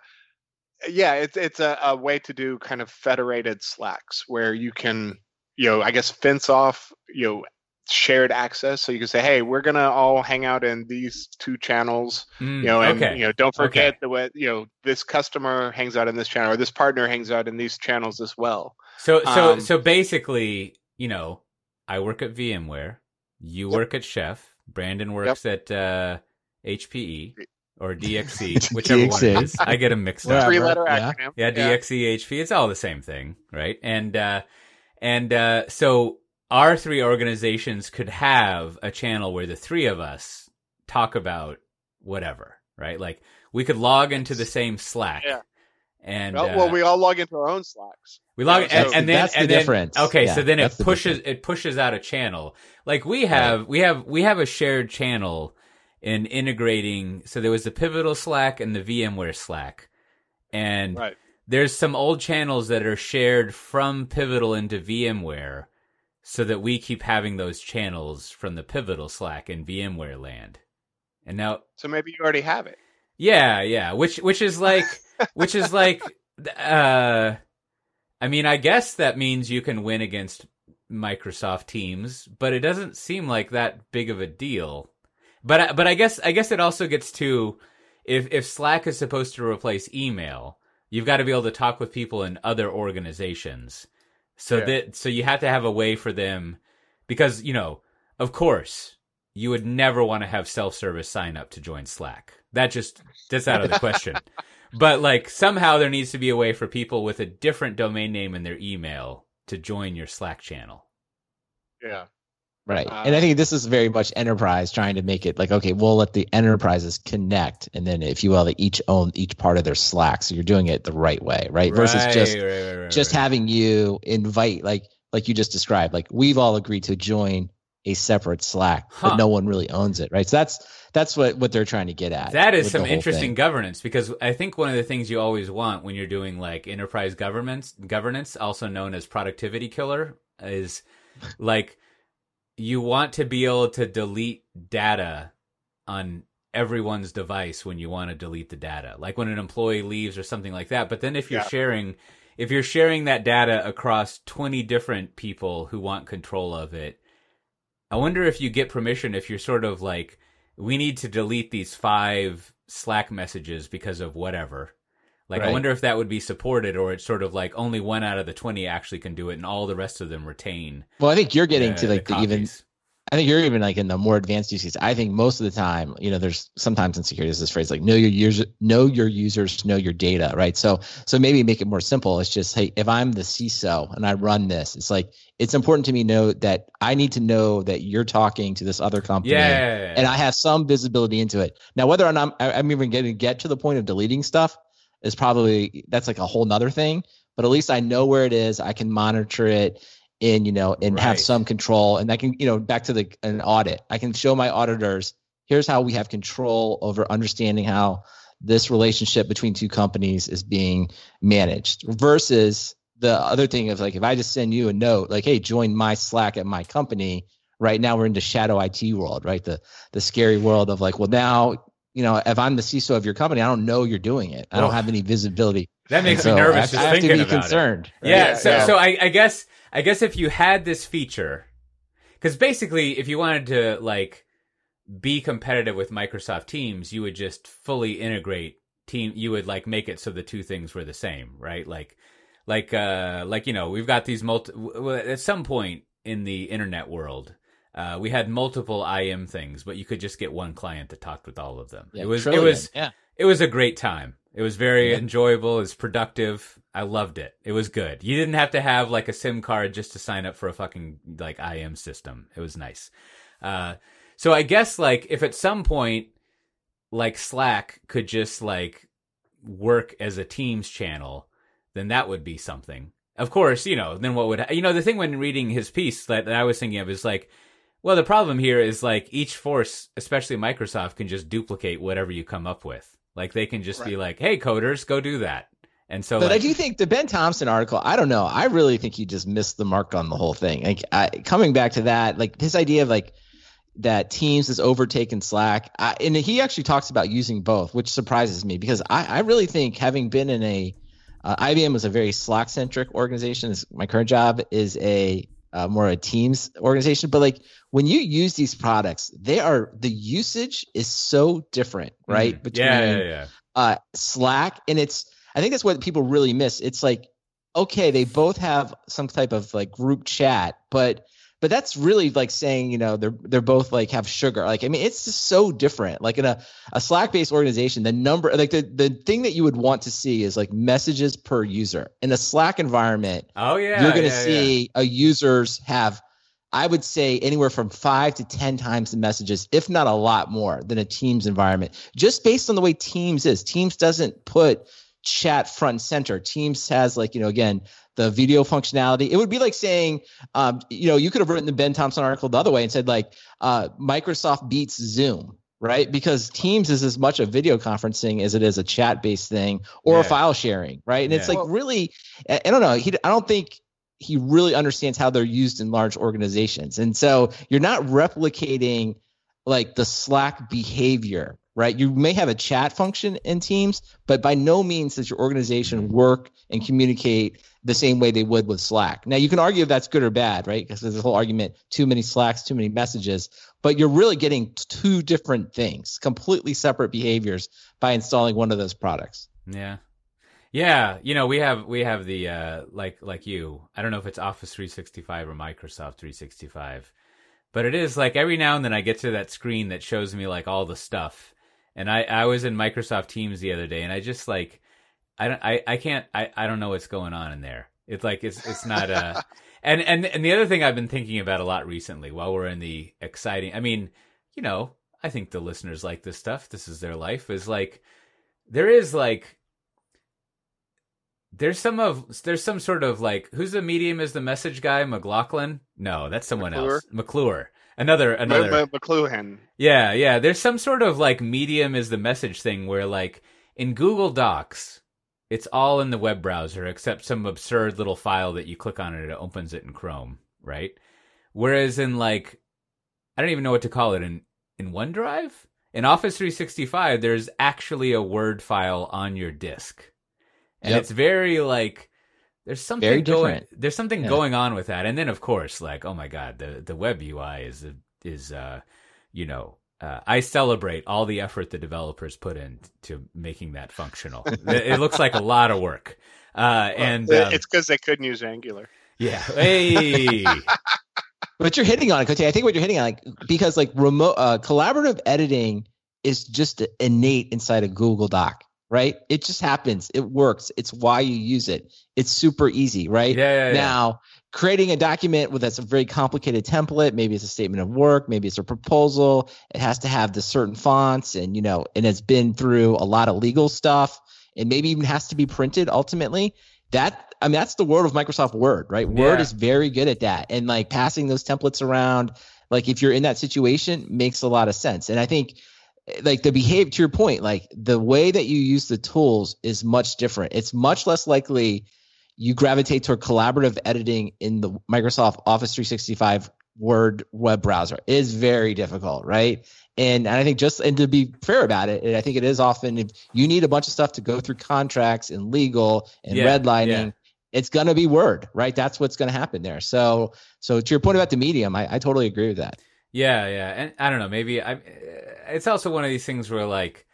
yeah, it's it's a, a way to do kind of federated Slacks where you can you know I guess fence off you know shared access so you can say hey we're gonna all hang out in these two channels mm, you know, and okay. you know, don't forget Okay. the way you know this customer hangs out in this channel, or this partner hangs out in these channels as well. So so Um, so basically, you know, I work at VMware, you Yep. work at Chef, Brandon works at uh, HPE or DXC, (laughs) whichever one DXC. it is. I get them mixed up. Three letter yeah. acronym. Yeah, DXC, HP, it's all the same thing, right? And uh, and uh, so our three organizations could have a channel where the three of us talk about whatever, right? Like we could log into the same Slack. Yeah. And Well, uh, well, we all log into our own Slacks. we log Yeah, and, so and then that's the and then, difference. Okay, Yeah, so then it that's the pushes it pushes out a channel. Like we have we have we have a shared channel in integrating. So there was the Pivotal Slack and the VMware Slack, and Right. there's some old channels that are shared from Pivotal into VMware so that we keep having those channels from the Pivotal Slack in VMware land. And now So maybe you already have it. yeah, yeah, which which is like (laughs) which is like uh I mean, I guess that means you can win against Microsoft Teams, but it doesn't seem like that big of a deal. But but I guess I guess it also gets to if if Slack is supposed to replace email, you've got to be able to talk with people in other organizations. So Yeah. that so you have to have a way for them because, you know, of course, you would never want to have self-service sign up to join Slack. That just that's out of the question. (laughs) but like somehow there needs to be a way for people with a different domain name in their email to join your Slack channel. Yeah. Right. Uh, and I think this is very much enterprise trying to make it like, okay, we'll let the enterprises connect. And then, if you will, they each own each part of their Slack. So you're doing it the right way, right? Versus just Right, right, right, right, just right. having you invite, like like you just described, like we've all agreed to join a separate Slack, Huh. but no one really owns it, right? So that's that's what what they're trying to get at. That is some interesting thing. governance because I think one of the things you always want when you're doing like enterprise governance, governance, also known as productivity killer, is like you want to be able to delete data on everyone's device when you want to delete the data. Like when an employee leaves or something like that. But then if you're Yeah. sharing if you're sharing that data across 20 different people who want control of it, I wonder if you get permission if you're sort of like, we need to delete these five Slack messages because of whatever. Like, I wonder if that would be supported, or it's sort of like only one out of the 20 actually can do it, and all the rest of them retain. Well, I think you're getting uh, to like the, even. I think you're even like in the more advanced use case. I think most of the time, you know, there's sometimes in security there's this phrase like know your users, know your users, know your data, right? So so maybe make it more simple. It's just hey, if I'm the CISO and I run this, it's like it's important to me know that I need to know that you're talking to this other company. Yeah. And I have some visibility into it. Now, whether or not I'm, I'm even going to get to the point of deleting stuff is probably that's like a whole nother thing. But at least I know where it is. I can monitor it and you know and have some control. And I can you know back to the an audit. I can show my auditors here's how we have control over understanding how this relationship between two companies is being managed versus the other thing of like if I just send you a note like hey join my Slack at my company right now we're into shadow IT world right the the scary world of like well now you know if I'm the CISO of your company I don't know you're doing it I Well, don't have any visibility that makes so me nervous have, just I have to be about it. concerned right? Yeah, Yeah, so yeah. so I, I guess I guess if you had this feature, because basically, if you wanted to like be competitive with Microsoft Teams, you would just fully integrate team. You would like make it so the two things were the same, right? Like, like, uh, like you know, we've got these multi. w- w- At some point in the internet world. Uh, we had multiple IM things, but you could just get one client that talked with all of them. Yeah, it was Trillian. it was yeah it was a great time. It was very Yeah. enjoyable. It was productive. I loved it. It was good. You didn't have to have like a SIM card just to sign up for a fucking like IM system. It was nice. Uh, so I guess like if at some point like Slack could just like work as a Teams channel, then that would be something. Of course, you know, then what would you know the thing when reading his piece that, that I was thinking of is like well, the problem here is like each force, especially Microsoft, can just duplicate whatever you come up with. Like they can just be like, "Hey, coders, go do that." And so, But I do think the Ben Thompson article, I don't know. I really think he just missed the mark on the whole thing. Like I, coming back to that, like his idea of like that Teams has overtaken Slack, I, and he actually talks about using both, which surprises me because I, I really think having been in a uh, IBM was a very Slack centric organization. Is my current job is a uh, more a Teams organization, but like when you use these products, they are the usage is so different, right? mm, Between yeah, yeah, yeah. uh, Slack, and it's I think that's what people really miss. It's like okay, they both have some type of like group chat, but but that's really like saying you know they're they're both like have sugar. Like I mean, it's just so different. Like in a a Slack based organization, the number like the the thing that you would want to see is like messages per user in a Slack environment. Oh yeah, you're going to yeah, yeah. see a users have. I would say anywhere from five to 10 times the messages, if not a lot more than a Teams environment, just based on the way Teams is. Teams doesn't put chat front center. Teams has, like, you know, again, the video functionality. It would be like saying, um, you know, you could have written the Ben Thompson article the other way and said, like, uh, Microsoft beats Zoom. right? Because Teams is as much a video conferencing as it is a chat based thing or Yeah. a file sharing, right? And it's Yeah. like really, I I don't know. He, I don't think he really understands how they're used in large organizations. And so you're not replicating like the Slack behavior, right? You may have a chat function in Teams, but by no means does your organization work and communicate the same way they would with Slack. Now you can argue if that's good or bad, right? Because there's a whole argument: too many Slacks, too many messages. But you're really getting two different things, completely separate behaviors by installing one of those products. Yeah. Yeah, you know, we have we have the uh like like you. I don't know if it's Office 365 or Microsoft 365. But it is like every now and then I get to that screen that shows me like all the stuff. And I I was in Microsoft Teams the other day and I just like I don't I I can't I I don't know what's going on in there. It's like it's it's not uh (laughs) and and and the other thing I've been thinking about a lot recently while we're in the exciting I mean, you know, I think the listeners like this stuff. This is their life is like there is like there's some of there's some sort of like who's the medium is the message guy McLaughlin? No, that's someone McClure? else. McClure. Another another M- McLuhan. yeah, yeah. There's some sort of like medium is the message thing where like in Google Docs, it's all in the web browser except some absurd little file that you click on and it opens it in Chrome, right? Whereas in like I don't even know what to call it in in OneDrive, in Office 365, there's actually a Word file on your disk, and Yep. it's very like there's something Very going different. there's something Yeah. going on with that, and then of course like oh my god the the web UI is is uh you know. Uh, I celebrate all the effort the developers put in to making that functional. it it looks like a lot of work, uh, and um, it's because they couldn't use Angular. yeah, hey, (laughs) But you're hitting on it, Cote. I think what you're hitting on, like, because like remote uh, collaborative editing is just innate inside a Google Doc, right? It just happens. It works. It's why you use it. It's super easy, right? yeah, yeah, yeah. Now, creating a document with that's a very complicated template, maybe it's a statement of work, maybe it's a proposal. It has to have the certain fonts, and you know, and it's been through a lot of legal stuff, and maybe even has to be printed ultimately. That I mean, that's the world of Microsoft Word, right? Word is very good at that, and like passing those templates around. Like if you're in that situation, makes a lot of sense. And I think like the behavior to your point, like the way that you use the tools is much different. It's much less likely you gravitate toward collaborative editing in the Microsoft Office 365 Word web browser. It is very difficult, right? And, and I think just and to be fair about it, I think it is often if you need a bunch of stuff to go through contracts and legal and Yeah, redlining. yeah. It's gonna be Word, right? That's what's gonna happen there. So, so to your point about the medium, I, I totally agree with that. Yeah, yeah, and I don't know. Maybe I. It's also one of these things where like,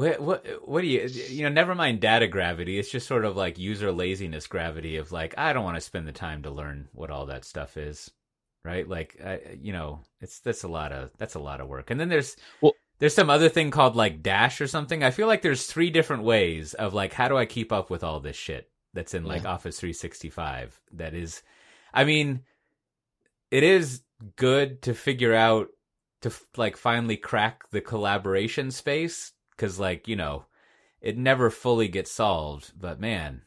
what what what do you you know? Never mind data gravity. It's just sort of like user laziness gravity of like I don't want to spend the time to learn what all that stuff is, right? Like I, you know, it's that's a lot of that's a lot of work. And then there's Well- there's some other thing called like Dash or something. I feel like there's three different ways of like how do I keep up with all this shit that's in like Yeah. Office 365. That is, I mean, it is good to figure out to like finally crack the collaboration space because like you know it never fully gets solved but man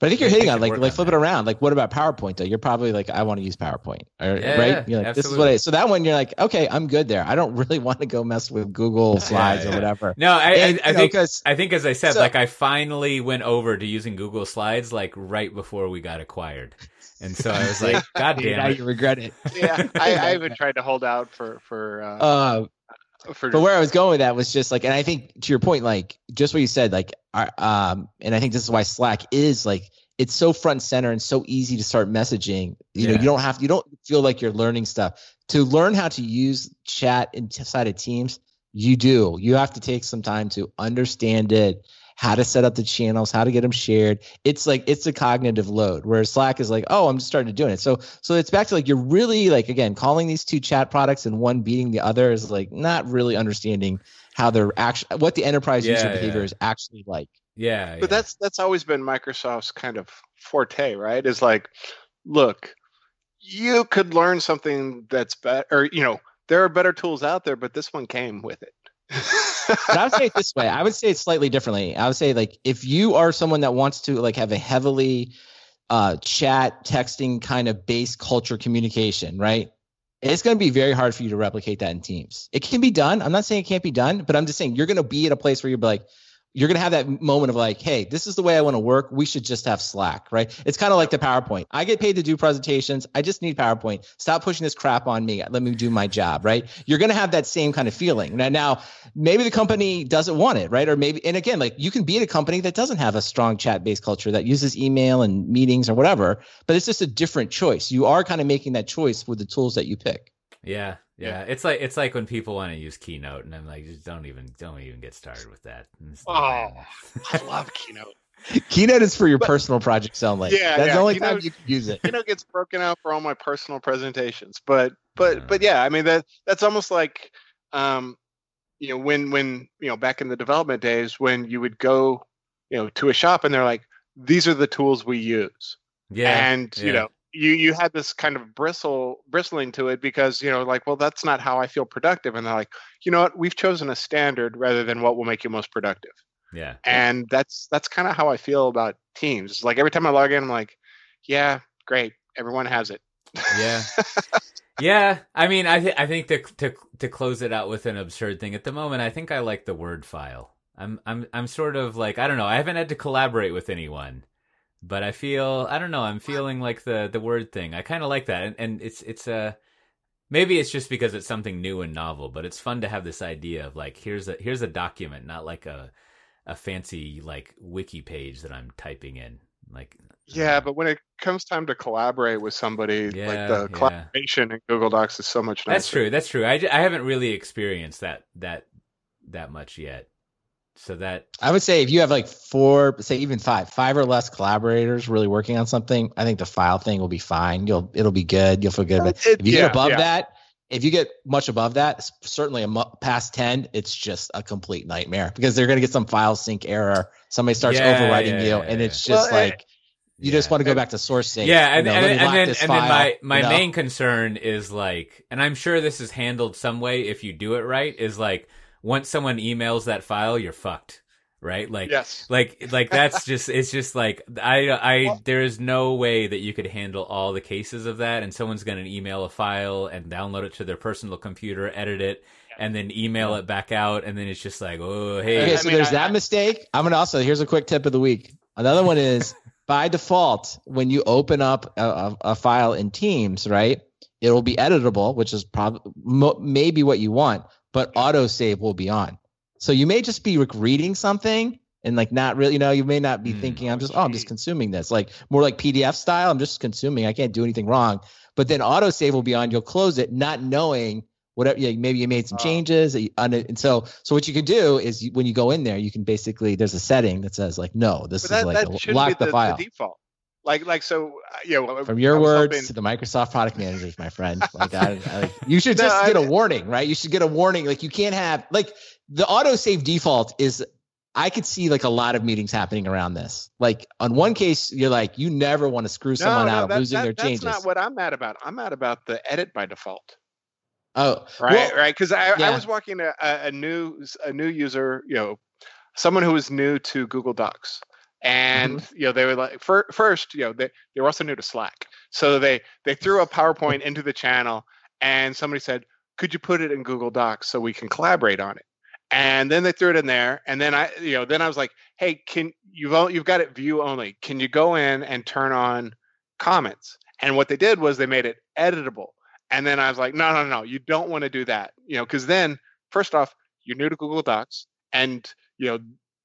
But I think you're I- I hitting on like like on flip it around. Like, what about PowerPoint though? You're probably like, I want to use PowerPoint, or, Yeah, right? You're like, this is what. I. So that one, you're like, okay, I'm good there. I don't (laughs) really want to go mess with Google Slides yeah. or whatever. no i And, I, I you know, i think as i said So- like i finally went over to using google slides like right before we got acquired and so i was (laughs) like god now damn it you regret it. Yeah, (laughs) I, I even tried to hold out for for uh, Uh, for but where I was going with that was just like, and I think to your point, like just what you said, like, um, and I think this is why Slack is like, it's so front center and so easy to start messaging. You know, you don't have, you don't feel like you're learning stuff to learn how to use chat inside of Teams. You do. You have to take some time to understand it, how to set up the channels, how to get them shared. It's like it's a cognitive load. Where Slack is like, oh, I'm just starting to doing it. So so it's back to like you're really like again calling these two chat products and one beating the other is like not really understanding how they're actually what the enterprise user Yeah, behavior yeah. is actually like. yeah But that's that's always been Microsoft's kind of forte, right? Is like, look, you could learn something that's better, or you know, there are better tools out there, but this one came with it. I would say it this way. I would say it slightly differently. I would say like if you are someone that wants to like have a heavily uh, chat texting kind of base culture communication, right? it's going to be very hard for you to replicate that in teams. It can be done. I'm not saying it can't be done, but I'm just saying you're going to be at a place where you're like, you're going to have that moment of like, hey, this is the way I want to work. We should just have Slack, right? It's kind of like the PowerPoint. I get paid to do presentations. I just need PowerPoint. Stop pushing this crap on me. Let me do my job, right? You're going to have that same kind of feeling. Now, now, maybe the company doesn't want it, right? Or maybe, and again, like you can be at a company that doesn't have a strong chat based culture that uses email and meetings or whatever, but it's just a different choice. You are kind of making that choice with the tools that you pick. Yeah, yeah. It's like it's like when people want to use Keynote, and I'm like, just don't even don't even get started with that. Oh, I love Keynote. (laughs) Keynote is for your But- personal projects only. Yeah, That's yeah, the only Keynote- time you can use it. Keynote gets broken out for all my personal presentations, but but Yeah. but yeah, I mean that that's almost like um, you know when when you know back in the development days when you would go you know to a shop and they're like these are the tools we use yeah, and you know you you had this kind of bristle bristling to it because you know like well that's not how i feel productive. And they're like you know what? We've chosen a standard rather than what will make you most productive. Yeah. and that's that's kind of how i feel about teams. It's like every time i log in i'm like yeah great. Everyone has it. Yeah. (laughs) Yeah. I mean i th- i think to to to close it out with an absurd thing at the moment i think i like the word file. I'm i'm i'm sort of like i don't know i haven't had to collaborate with anyone but i feel i don't know i'm feeling like the the word thing i kind of like that and, and it's it's a maybe it's just because it's something new and novel but it's fun to have this idea of like here's a here's a document not like a a fancy like wiki page that i'm typing in like yeah but when it comes time to collaborate with somebody Yeah, like the yeah. collaboration in google docs is so much nicer. That's true. That's true. I, I haven't really experienced that that that much yet. So that I would say if you have like four, say even five, five or less collaborators really working on something, I think the file thing will be fine. You'll it'll be good. You'll feel good. But It- if you yeah, get above yeah. that, if you get much above that, s- certainly a mu- past ten, it's just a complete nightmare because they're going to get some file sync error. Somebody starts Yeah, overwriting yeah, you, yeah, and it's just Well, like you just want to go back to source safe. yeah, and you know, and, and then this and then my my you know? main concern is like, and I'm sure this is handled some way if you do it right. Is like once someone emails that file, you're fucked, right? Like yes like like that's (laughs) just it's just like i i Well- there is no way that you could handle all the cases of that and someone's going to email a file and download it to their personal computer edit it and then email it back out and then it's just like oh hey Okay, I so mean, there's I- that mistake. I'm gonna also here's a quick tip of the week. Another one is (laughs) by default when you open up a, a, a file in Teams, right? It'll be editable, which is probably mo- maybe what you want, but autosave will be on. So you may just be like, reading something and like not really, you know, you may not be Hmm. thinking, I'm just, oh, I'm just consuming this, like more like PDF style. I'm just consuming. I can't do anything wrong. But then autosave will be on. You'll close it, not knowing whatever. Yeah, maybe you made some Oh. changes, and so so what you can do is you, when you go in there, you can basically there's a setting that says like, no, this but is that, like that a, lock the, the, file. the default like like so uh, you know From your words hoping- to the Microsoft product managers, my friend. Like, I, I, like, (laughs) you should No, just get a I- warning, right? You should get a warning. Like you can't have like the autosave default is. I could see like a lot of meetings happening around this. Like on one case, you're like, you never want to screw someone no, no, out of that- losing that- their that's changes. That's not what i'm mad about i'm mad about the edit by default oh, right well, right because I, I was walking a, a a new a new user you know someone who was new to google docs and Mm-hmm. you know they were like fir- first you know they, they were also new to slack. So they they threw a powerpoint into the channel and somebody said could you put it in google docs so we can collaborate on it? And then they threw it in there. And then i you know then i was like hey can you've you've got it view only. Can you go in and turn on comments? And what they did was they made it editable. And then I was like, no, no, no, you don't want to do that. You know, because then first off, you're new to Google Docs and you know,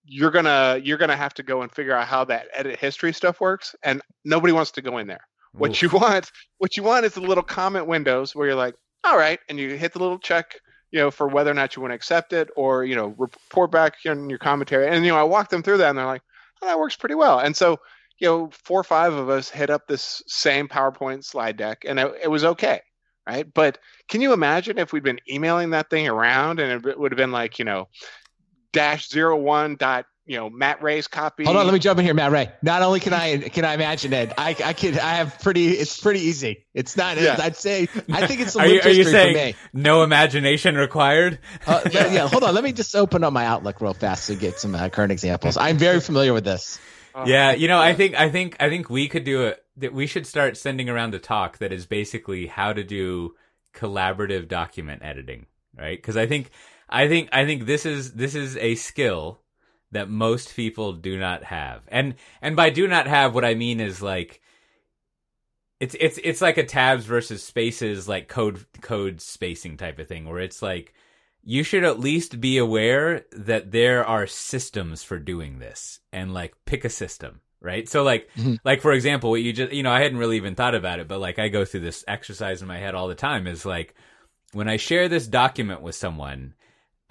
you're gonna you're gonna have to go and figure out how that edit history stuff works. And nobody wants to go in there. What you (laughs) want, what you want is the little comment windows where you're like, all right, and you hit the little check, you know, for whether or not you want to accept it or, you know, report back in your commentary. And you know, I walked them through that and they're like, oh, that works pretty well. And so, you know, four or five of us hit up this same PowerPoint slide deck and it, it was okay right? But can you imagine if we'd been emailing that thing around and it would have been like, you know, dash zero one dot, you know, Matt Ray's copy. Hold on, let me jump in here, Matt Ray. Not only can I can I imagine it, I I could I have pretty. It's pretty easy. It's not. Yeah. I'd say I think it's some (laughs) are you, are you saying for me. no imagination required Uh, but yeah, hold on. Let me just open up my Outlook real fast to get some uh, current examples. I'm very familiar with this. Oh, yeah you know i think i think i think we could do it that we should start sending around a talk that is basically how to do collaborative document editing, right? Because I think I think I think this is this is a skill that most people do not have. And and by do not have what I mean is like it's it's it's like a tabs versus spaces like code code spacing type of thing where it's like you should at least be aware that there are systems for doing this and like pick a system right so like Mhm. like for example what you just you know i hadn't really even thought about it but like i go through this exercise in my head all the time is like when i share this document with someone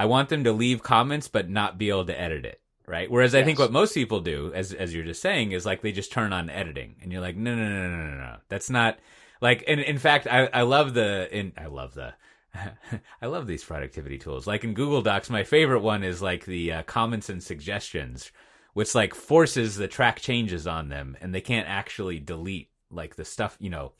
i want them to leave comments but not be able to edit it right whereas i think what most people do as as you're just saying is like they just turn on editing and you're like no no no no no no no that's not like and in fact i i love the in i love the (laughs) I love these productivity tools. Like in Google Docs, my favorite one is like the uh, comments and suggestions, which like forces the track changes on them, and they can't actually delete like the stuff. You know,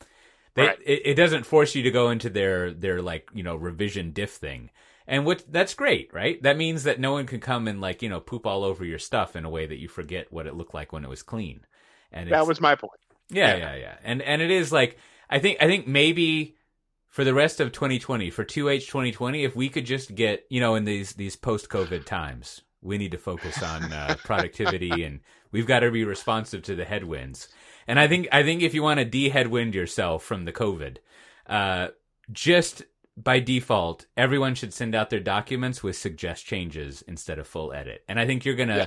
they, Right. it, it doesn't force you to go into their their like you know revision diff thing, and what that's great, right? That means that no one can come and like you know poop all over your stuff in a way that you forget what it looked like when it was clean. And That was my point. yeah, Yeah. yeah, yeah. And and it is like I think I think maybe for the rest of 2020, for 2H 2020, if we could just get, you know, in these these post-COVID times, we need to focus on uh, (laughs) productivity and we've got to be responsive to the headwinds. And I think I think if you want to de-headwind yourself from the COVID, uh, just by default, everyone should send out their documents with suggest changes instead of full edit. And I think you're gonna Yeah.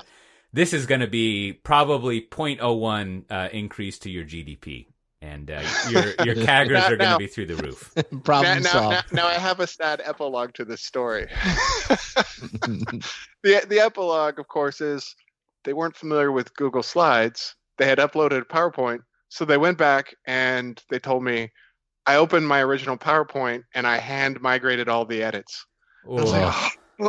this is going to be probably 0.01 uh, increase to your GDP, and uh, your your (laughs) CAGRs Now- are going to be through the roof. (laughs) Problem now, now, solved. now, now I have a sad epilogue to this story. (laughs) the the epilogue, of course, is they weren't familiar with Google Slides. They had uploaded PowerPoint, so they went back and they told me, I opened my original PowerPoint and I hand migrated all the edits. I Oh.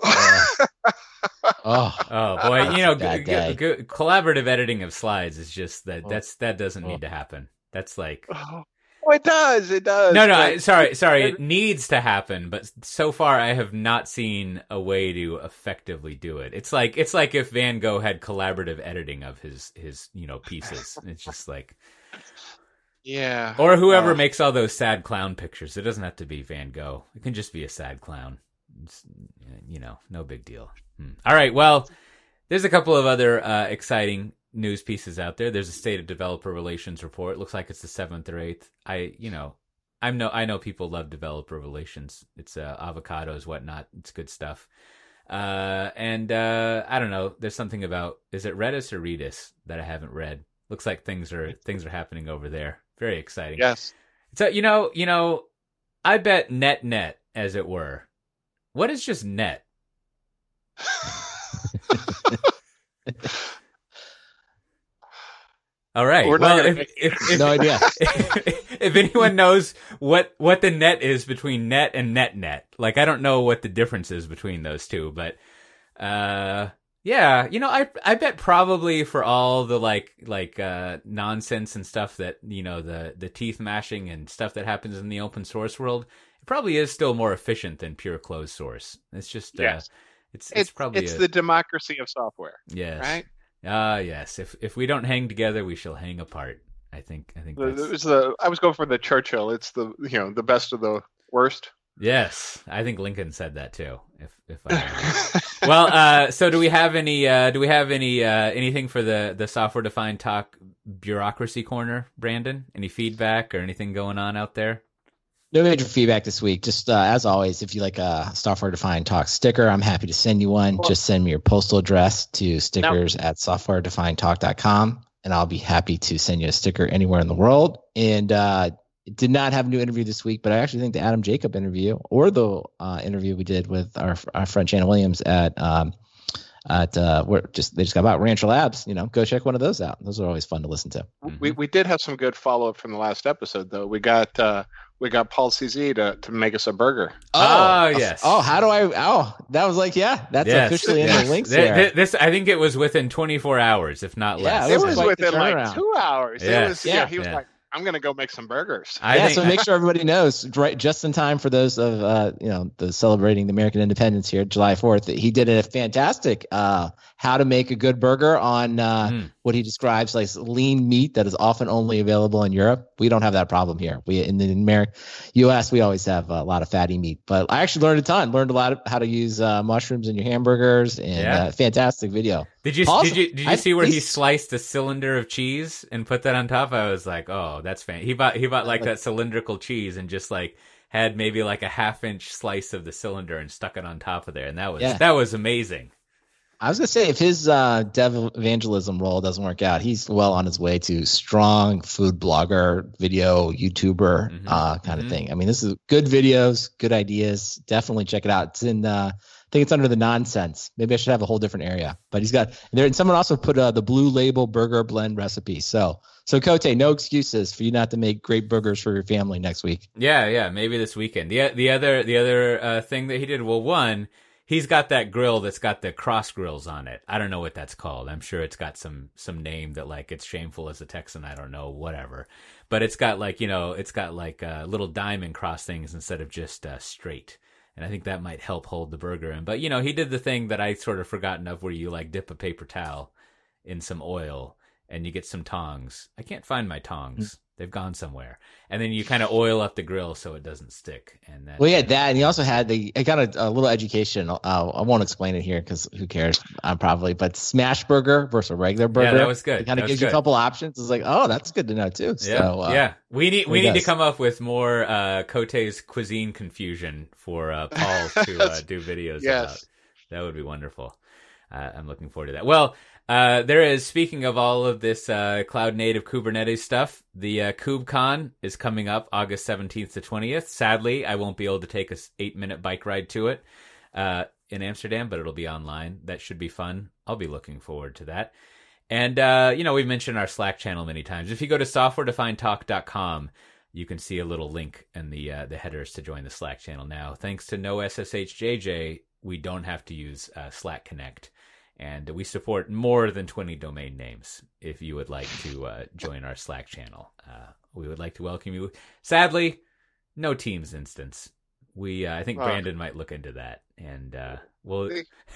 oh, (laughs) Oh boy, you know, That's a bad g- g- collaborative editing of slides is just that. Oh. That's that doesn't Oh. need to happen. That's like oh. oh, it does, it does. no, no. but- I, sorry, sorry. It needs to happen, but so far I have not seen a way to effectively do it. It's like it's like if Van Gogh had collaborative editing of his his you know pieces. It's just like yeah. or whoever Uh, makes all those sad clown pictures. It doesn't have to be Van Gogh. It can just be a sad clown. It's, you know, no big deal. Hmm. All right. Well, there's a couple of other uh, exciting news pieces out there. There's a state of developer relations report. Looks like it's the seventh or eighth. I, you know, I'm no, I know people love developer relations. It's uh, avocados, whatnot. It's good stuff. Uh, and uh, I don't know. There's something about is it Redis or Redis that I haven't read. Looks like things are things are happening over there. Very exciting. Yes. So you know, you know, I bet net net, as it were. What is just net? (laughs) All right. We're not well, gonna if, if, if, no idea. (laughs) if anyone knows what what the net is between net and net net, like I don't know what the difference is between those two, but uh yeah, you know, I I bet probably for all the like like uh nonsense and stuff that, you know, the the teeth mashing and stuff that happens in the open source world, it probably is still more efficient than pure closed source. It's just uh, Yes. it's, it's It's probably it's a, the democracy of software, yes. right? Ah, yes. If if we don't hang together, we shall hang apart. I think I think that's it's the I was going for the Churchill. It's the you know the best of the worst. Yes, I think Lincoln said that too. If if I (laughs) well, uh, so do we have any? Uh, do we have any uh, anything for the the software defined talk bureaucracy corner, Brandon? Any feedback or anything going on out there? No major feedback this week. Just uh, as always, if you like a software defined talk sticker, I'm happy to send you one. Just send me your postal address to stickers at softwaredefinedtalk.com and I'll be happy to send you a sticker anywhere in the world. And uh, did not have a new interview this week, but I actually think the Adam Jacob interview or the uh, interview we did with our, our friend Shannon Williams at um, at uh, we're just they just got about Rancher Labs. You know, go check one of those out. Those are always fun to listen to. We we did have some good follow up from the last episode though. We got uh, we got Paul CZ to, to make us a burger. Oh, yes. Oh, how do I? Oh, that was like, yeah, that's Yes, officially in the links Th- th- This I think it was within 24 hours, if not Yeah, less. it It was was within like two hours. Yes. It was, yeah, Yeah. he was Yeah. like, I'm gonna go make some burgers. I yeah, think, so make sure everybody knows right just in time for those of uh, you know the celebrating the American independence here, July Fourth. that He did a fantastic uh, how to make a good burger on uh, Mm. what he describes like lean meat that is often only available in Europe. We don't have that problem here. We in the American U.S. we always have a lot of fatty meat. But I actually learned a ton. Learned a lot of how to use uh, mushrooms in your hamburgers and Yeah. uh, fantastic video. Did you did you did you I- see where he sliced a cylinder of cheese and put that on top? I was like, oh, that's fan. He bought he bought like that cylindrical cheese and just like had maybe like a half inch slice of the cylinder and stuck it on top of there, and that was Yeah. that was amazing. I was gonna say if his uh, dev evangelism role doesn't work out, he's well on his way to strong food blogger, video YouTuber Mhm, uh, kind mhm. of thing. I mean, this is good videos, good ideas. Definitely check it out. It's in, uh, I think it's under the nonsense. Maybe I should have a whole different area. But he's got there, and someone also put uh, the blue label burger blend recipe. So, so Cote, no excuses for you not to make great burgers for your family next week. Yeah, yeah, maybe this weekend. The the other the other uh, thing that he did, well, one, he's got that grill that's got the cross grills on it. I don't know what that's called. I'm sure it's got some some name that like it's shameful as a Texan. I don't know, whatever. But it's got like you know, it's got like uh, little diamond cross things instead of just uh, straight. And I think that might help hold the burger in. But you know, he did the thing that I sort of forgotten of, where you like dip a paper towel in some oil and you get some tongs. I can't find my tongs. They've gone somewhere. And then you kind of oil up the grill so it doesn't stick. And that, Well, yeah, that, and he also had the. I got a, a little education. Uh, I won't explain it here because who cares? Uh, probably, but smash burger versus a regular burger. Yeah, that was good. It kind of gives you a good. couple options. It's like, oh, that's good to know too. yeah, So, uh, yeah. We need we need to come up with more uh, Cote's cuisine confusion for uh, (laughs) Paul to uh, do videos Yes. about. That would be wonderful. Uh, I'm looking forward to that. Well, uh, there is, speaking of all of this uh, cloud native Kubernetes stuff, the uh, KubeCon is coming up August 17th to 20th. Sadly, I won't be able to take a eight minute bike ride to it uh, in Amsterdam, but it'll be online. That should be fun. I'll be looking forward to that. And, uh, you know, we've mentioned our Slack channel many times. If you go to softwaredefinedtalk.com, you can see a little link in the uh, the headers to join the Slack channel now. Thanks to no SSHJJ, we don't have to use uh, Slack Connect, and we support more than 20 domain names. If you would like to uh, join our Slack channel, uh, we would like to welcome you. Sadly, no Teams instance. We uh, I think. Brandon might look into that, and uh, we'll. (laughs)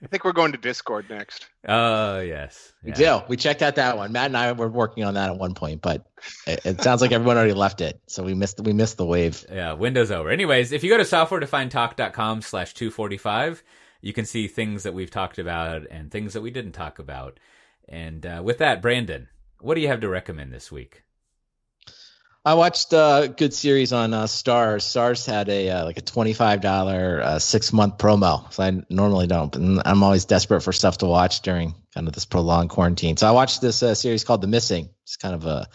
I think we're going to Discord next. Oh yes, We Yeah. do. We checked out that one. Matt and I were working on that at one point, but it, it sounds like everyone already left it. So we missed we missed the wave. Yeah, Windows over. Anyways, if you go to softwaredefinedtalk.com slash 245, you can see things that we've talked about and things that we didn't talk about. And uh, with that, Brandon, what do you have to recommend this week? I watched a good series on uh, Starz. Starz had a uh, like a twenty five dollar uh, six month promo, so I normally don't. But I'm always desperate for stuff to watch during kind of this prolonged quarantine. So I watched this uh, series called The Missing. It's kind of a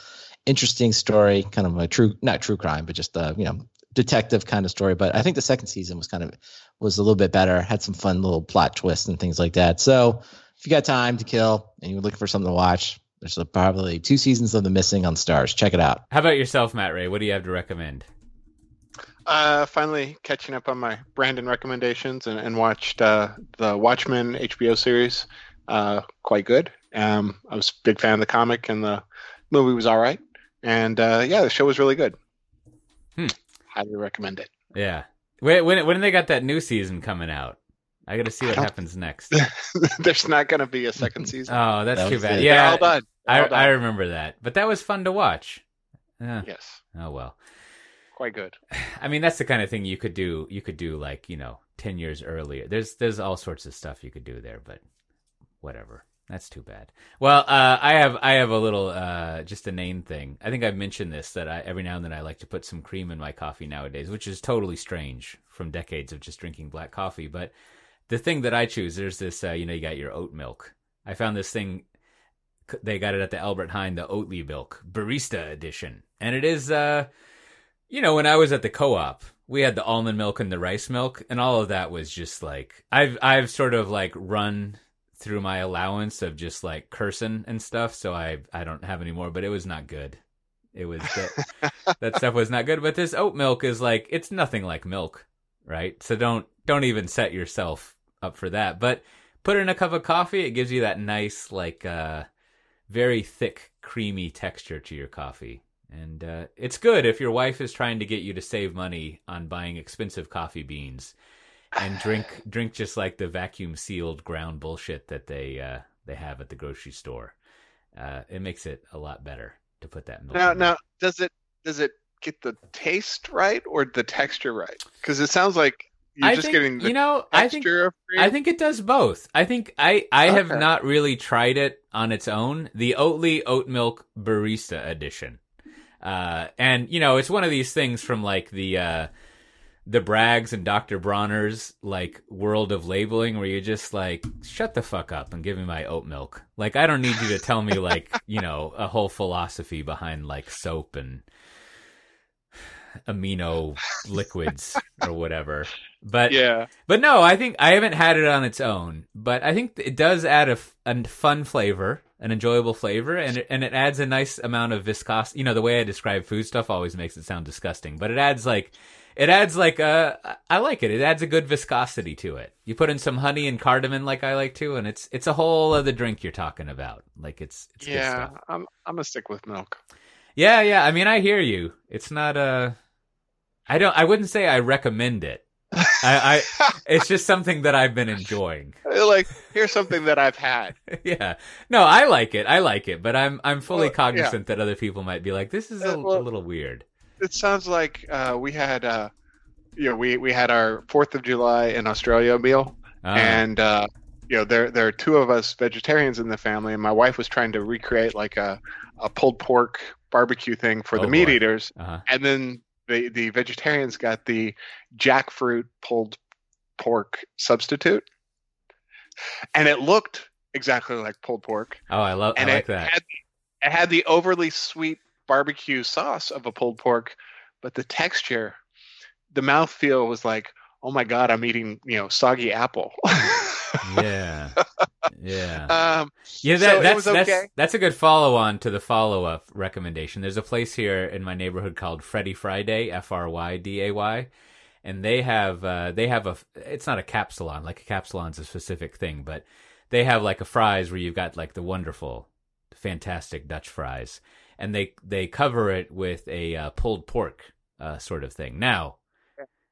interesting story, kind of a true not true crime, but just a you know detective kind of story. But I think the second season was kind of was a little bit better. Had some fun little plot twists and things like that. So if you got time to kill and you're looking for something to watch, there's probably two seasons of The Missing on Starz. Check it out. How about yourself, Matt Ray? What do you have to recommend? Uh, finally catching up on my Brandon recommendations and, and watched uh, the Watchmen HBO series. Uh, quite good. Um, I was a big fan of the comic and the movie was all right. And uh, yeah, the show was really good. Highly recommend it. Yeah. When, when, when they got that new season coming out? I got to see what happens next. (laughs) There's not going to be a second (laughs) season. Oh, that's That too bad. it. They're Yeah, all done. They're I, all done. I remember that. But that was fun to watch. Yeah. yes, Oh, well. quite good. (sighs) I mean, that's the kind of thing you could do. You could do like you know, ten years earlier. There's there's all sorts of stuff you could do there, but whatever. That's too bad. Well, uh, I have I have a little uh, just a name thing. I think I've mentioned this that I every now and then I like to put some cream in my coffee nowadays, which is totally strange from decades of just drinking black coffee. But the thing that I choose, there's this. Uh, you know, you got your oat milk. I found this thing. They got it at the Albert Heijn, the Oatly milk barista edition, and it is. Uh, you know, when I was at the co-op, we had the almond milk and the rice milk, and all of that was just like I've I've sort of like run through my allowance of just like cursing and stuff, so I I don't have any more. But it was not good. It was that, (laughs) that stuff was not good. But this oat milk is like it's nothing like milk, right? So don't don't even set yourself up for that. But put it in a cup of coffee, it gives you that nice like uh very thick creamy texture to your coffee. And uh, it's good if your wife is trying to get you to save money on buying expensive coffee beans and drink drink just like the vacuum sealed ground bullshit that they uh, they have at the grocery store. Uh, it makes it a lot better to put that milk. Now, in now, does it does it get the taste right or the texture right? Because it sounds like you're I just think, getting the you know, I think. I think it does both. I think I I have not really tried it on its own. The Oatly oat milk barista edition, uh, and you know, it's one of these things from like the uh, the Braggs and Dr. Bronner's like world of labeling, where you just like shut the fuck up and give me my oat milk. Like I don't need you to tell me (laughs) like you know a whole philosophy behind like soap and amino liquids or whatever. But yeah. but no, I think I haven't had it on its own, but I think it does add a, a fun flavor, an enjoyable flavor, and it, and it adds a nice amount of viscosity. You know, the way I describe food stuff always makes it sound disgusting, but it adds like it adds like a I like it. It adds a good viscosity to it. You put in some honey and cardamom, like I like to, and it's it's a whole other drink you're talking about. Like it's, it's good Yeah, stuff. I'm I'm gonna stick with milk. Yeah, yeah. I mean, I hear you. It's not a. I don't. I wouldn't say I recommend it. I, I (laughs) it's just something that I've been enjoying. like here's something that I've had. (laughs) yeah. No, I like it. I like it, but I'm I'm fully Well, yeah. cognizant that other people might be like, this is a, Uh, well- a little weird. It sounds like uh, we had uh, you know we we had our Fourth of July in Australia meal, Uh, and uh, you know there there are two of us vegetarians in the family, and my wife was trying to recreate like a a pulled pork barbecue thing for Oh, the meat boy. eaters, uh-huh. and then the the vegetarians got the jackfruit pulled pork substitute, and it looked exactly like pulled pork, Oh, I love. I like it that. had it had the overly sweet barbecue sauce of a pulled pork, but the texture, the mouthfeel was like, oh my god, I'm eating you know soggy apple. (laughs) yeah. Yeah. um, Yeah, that, So that's, was that's, that's a good follow on to the follow up recommendation. There's a place here in my neighborhood called Freddy Fryday, F R Y D A Y, and they have uh, they have a it's not a kapsalon like a kapsalon's a specific thing, but they have like a fries where you've got like the wonderful, fantastic Dutch fries, and they they cover it with a uh, pulled pork uh, sort of thing. Now,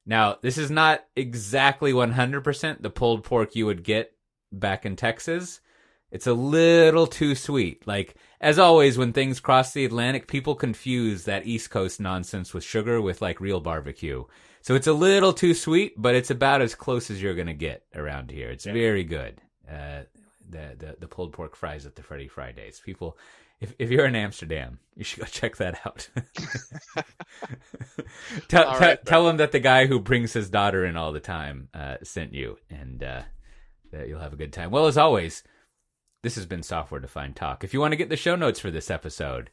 now this is not exactly 100% the pulled pork you would get back in Texas. It's a little too sweet. Like, as always, when things cross the Atlantic, people confuse that East Coast nonsense with sugar with like real barbecue. So it's a little too sweet, but it's about as close as you're going to get around here. It's very good. Uh, the, the, the pulled pork fries at the Freddy Frydays. People, if, if you're in Amsterdam, you should go (laughs) check that out. (laughs) tell, right, tell him that the guy who brings his daughter in all the time uh, sent you, and uh, that you'll have a good time. Well, as always, this has been Software Defined Talk. If you want to get the show notes for this episode,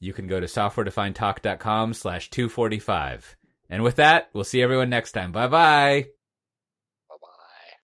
you can go to softwaredefinedtalk.com slash 245. And with that, we'll see everyone next time. Bye bye.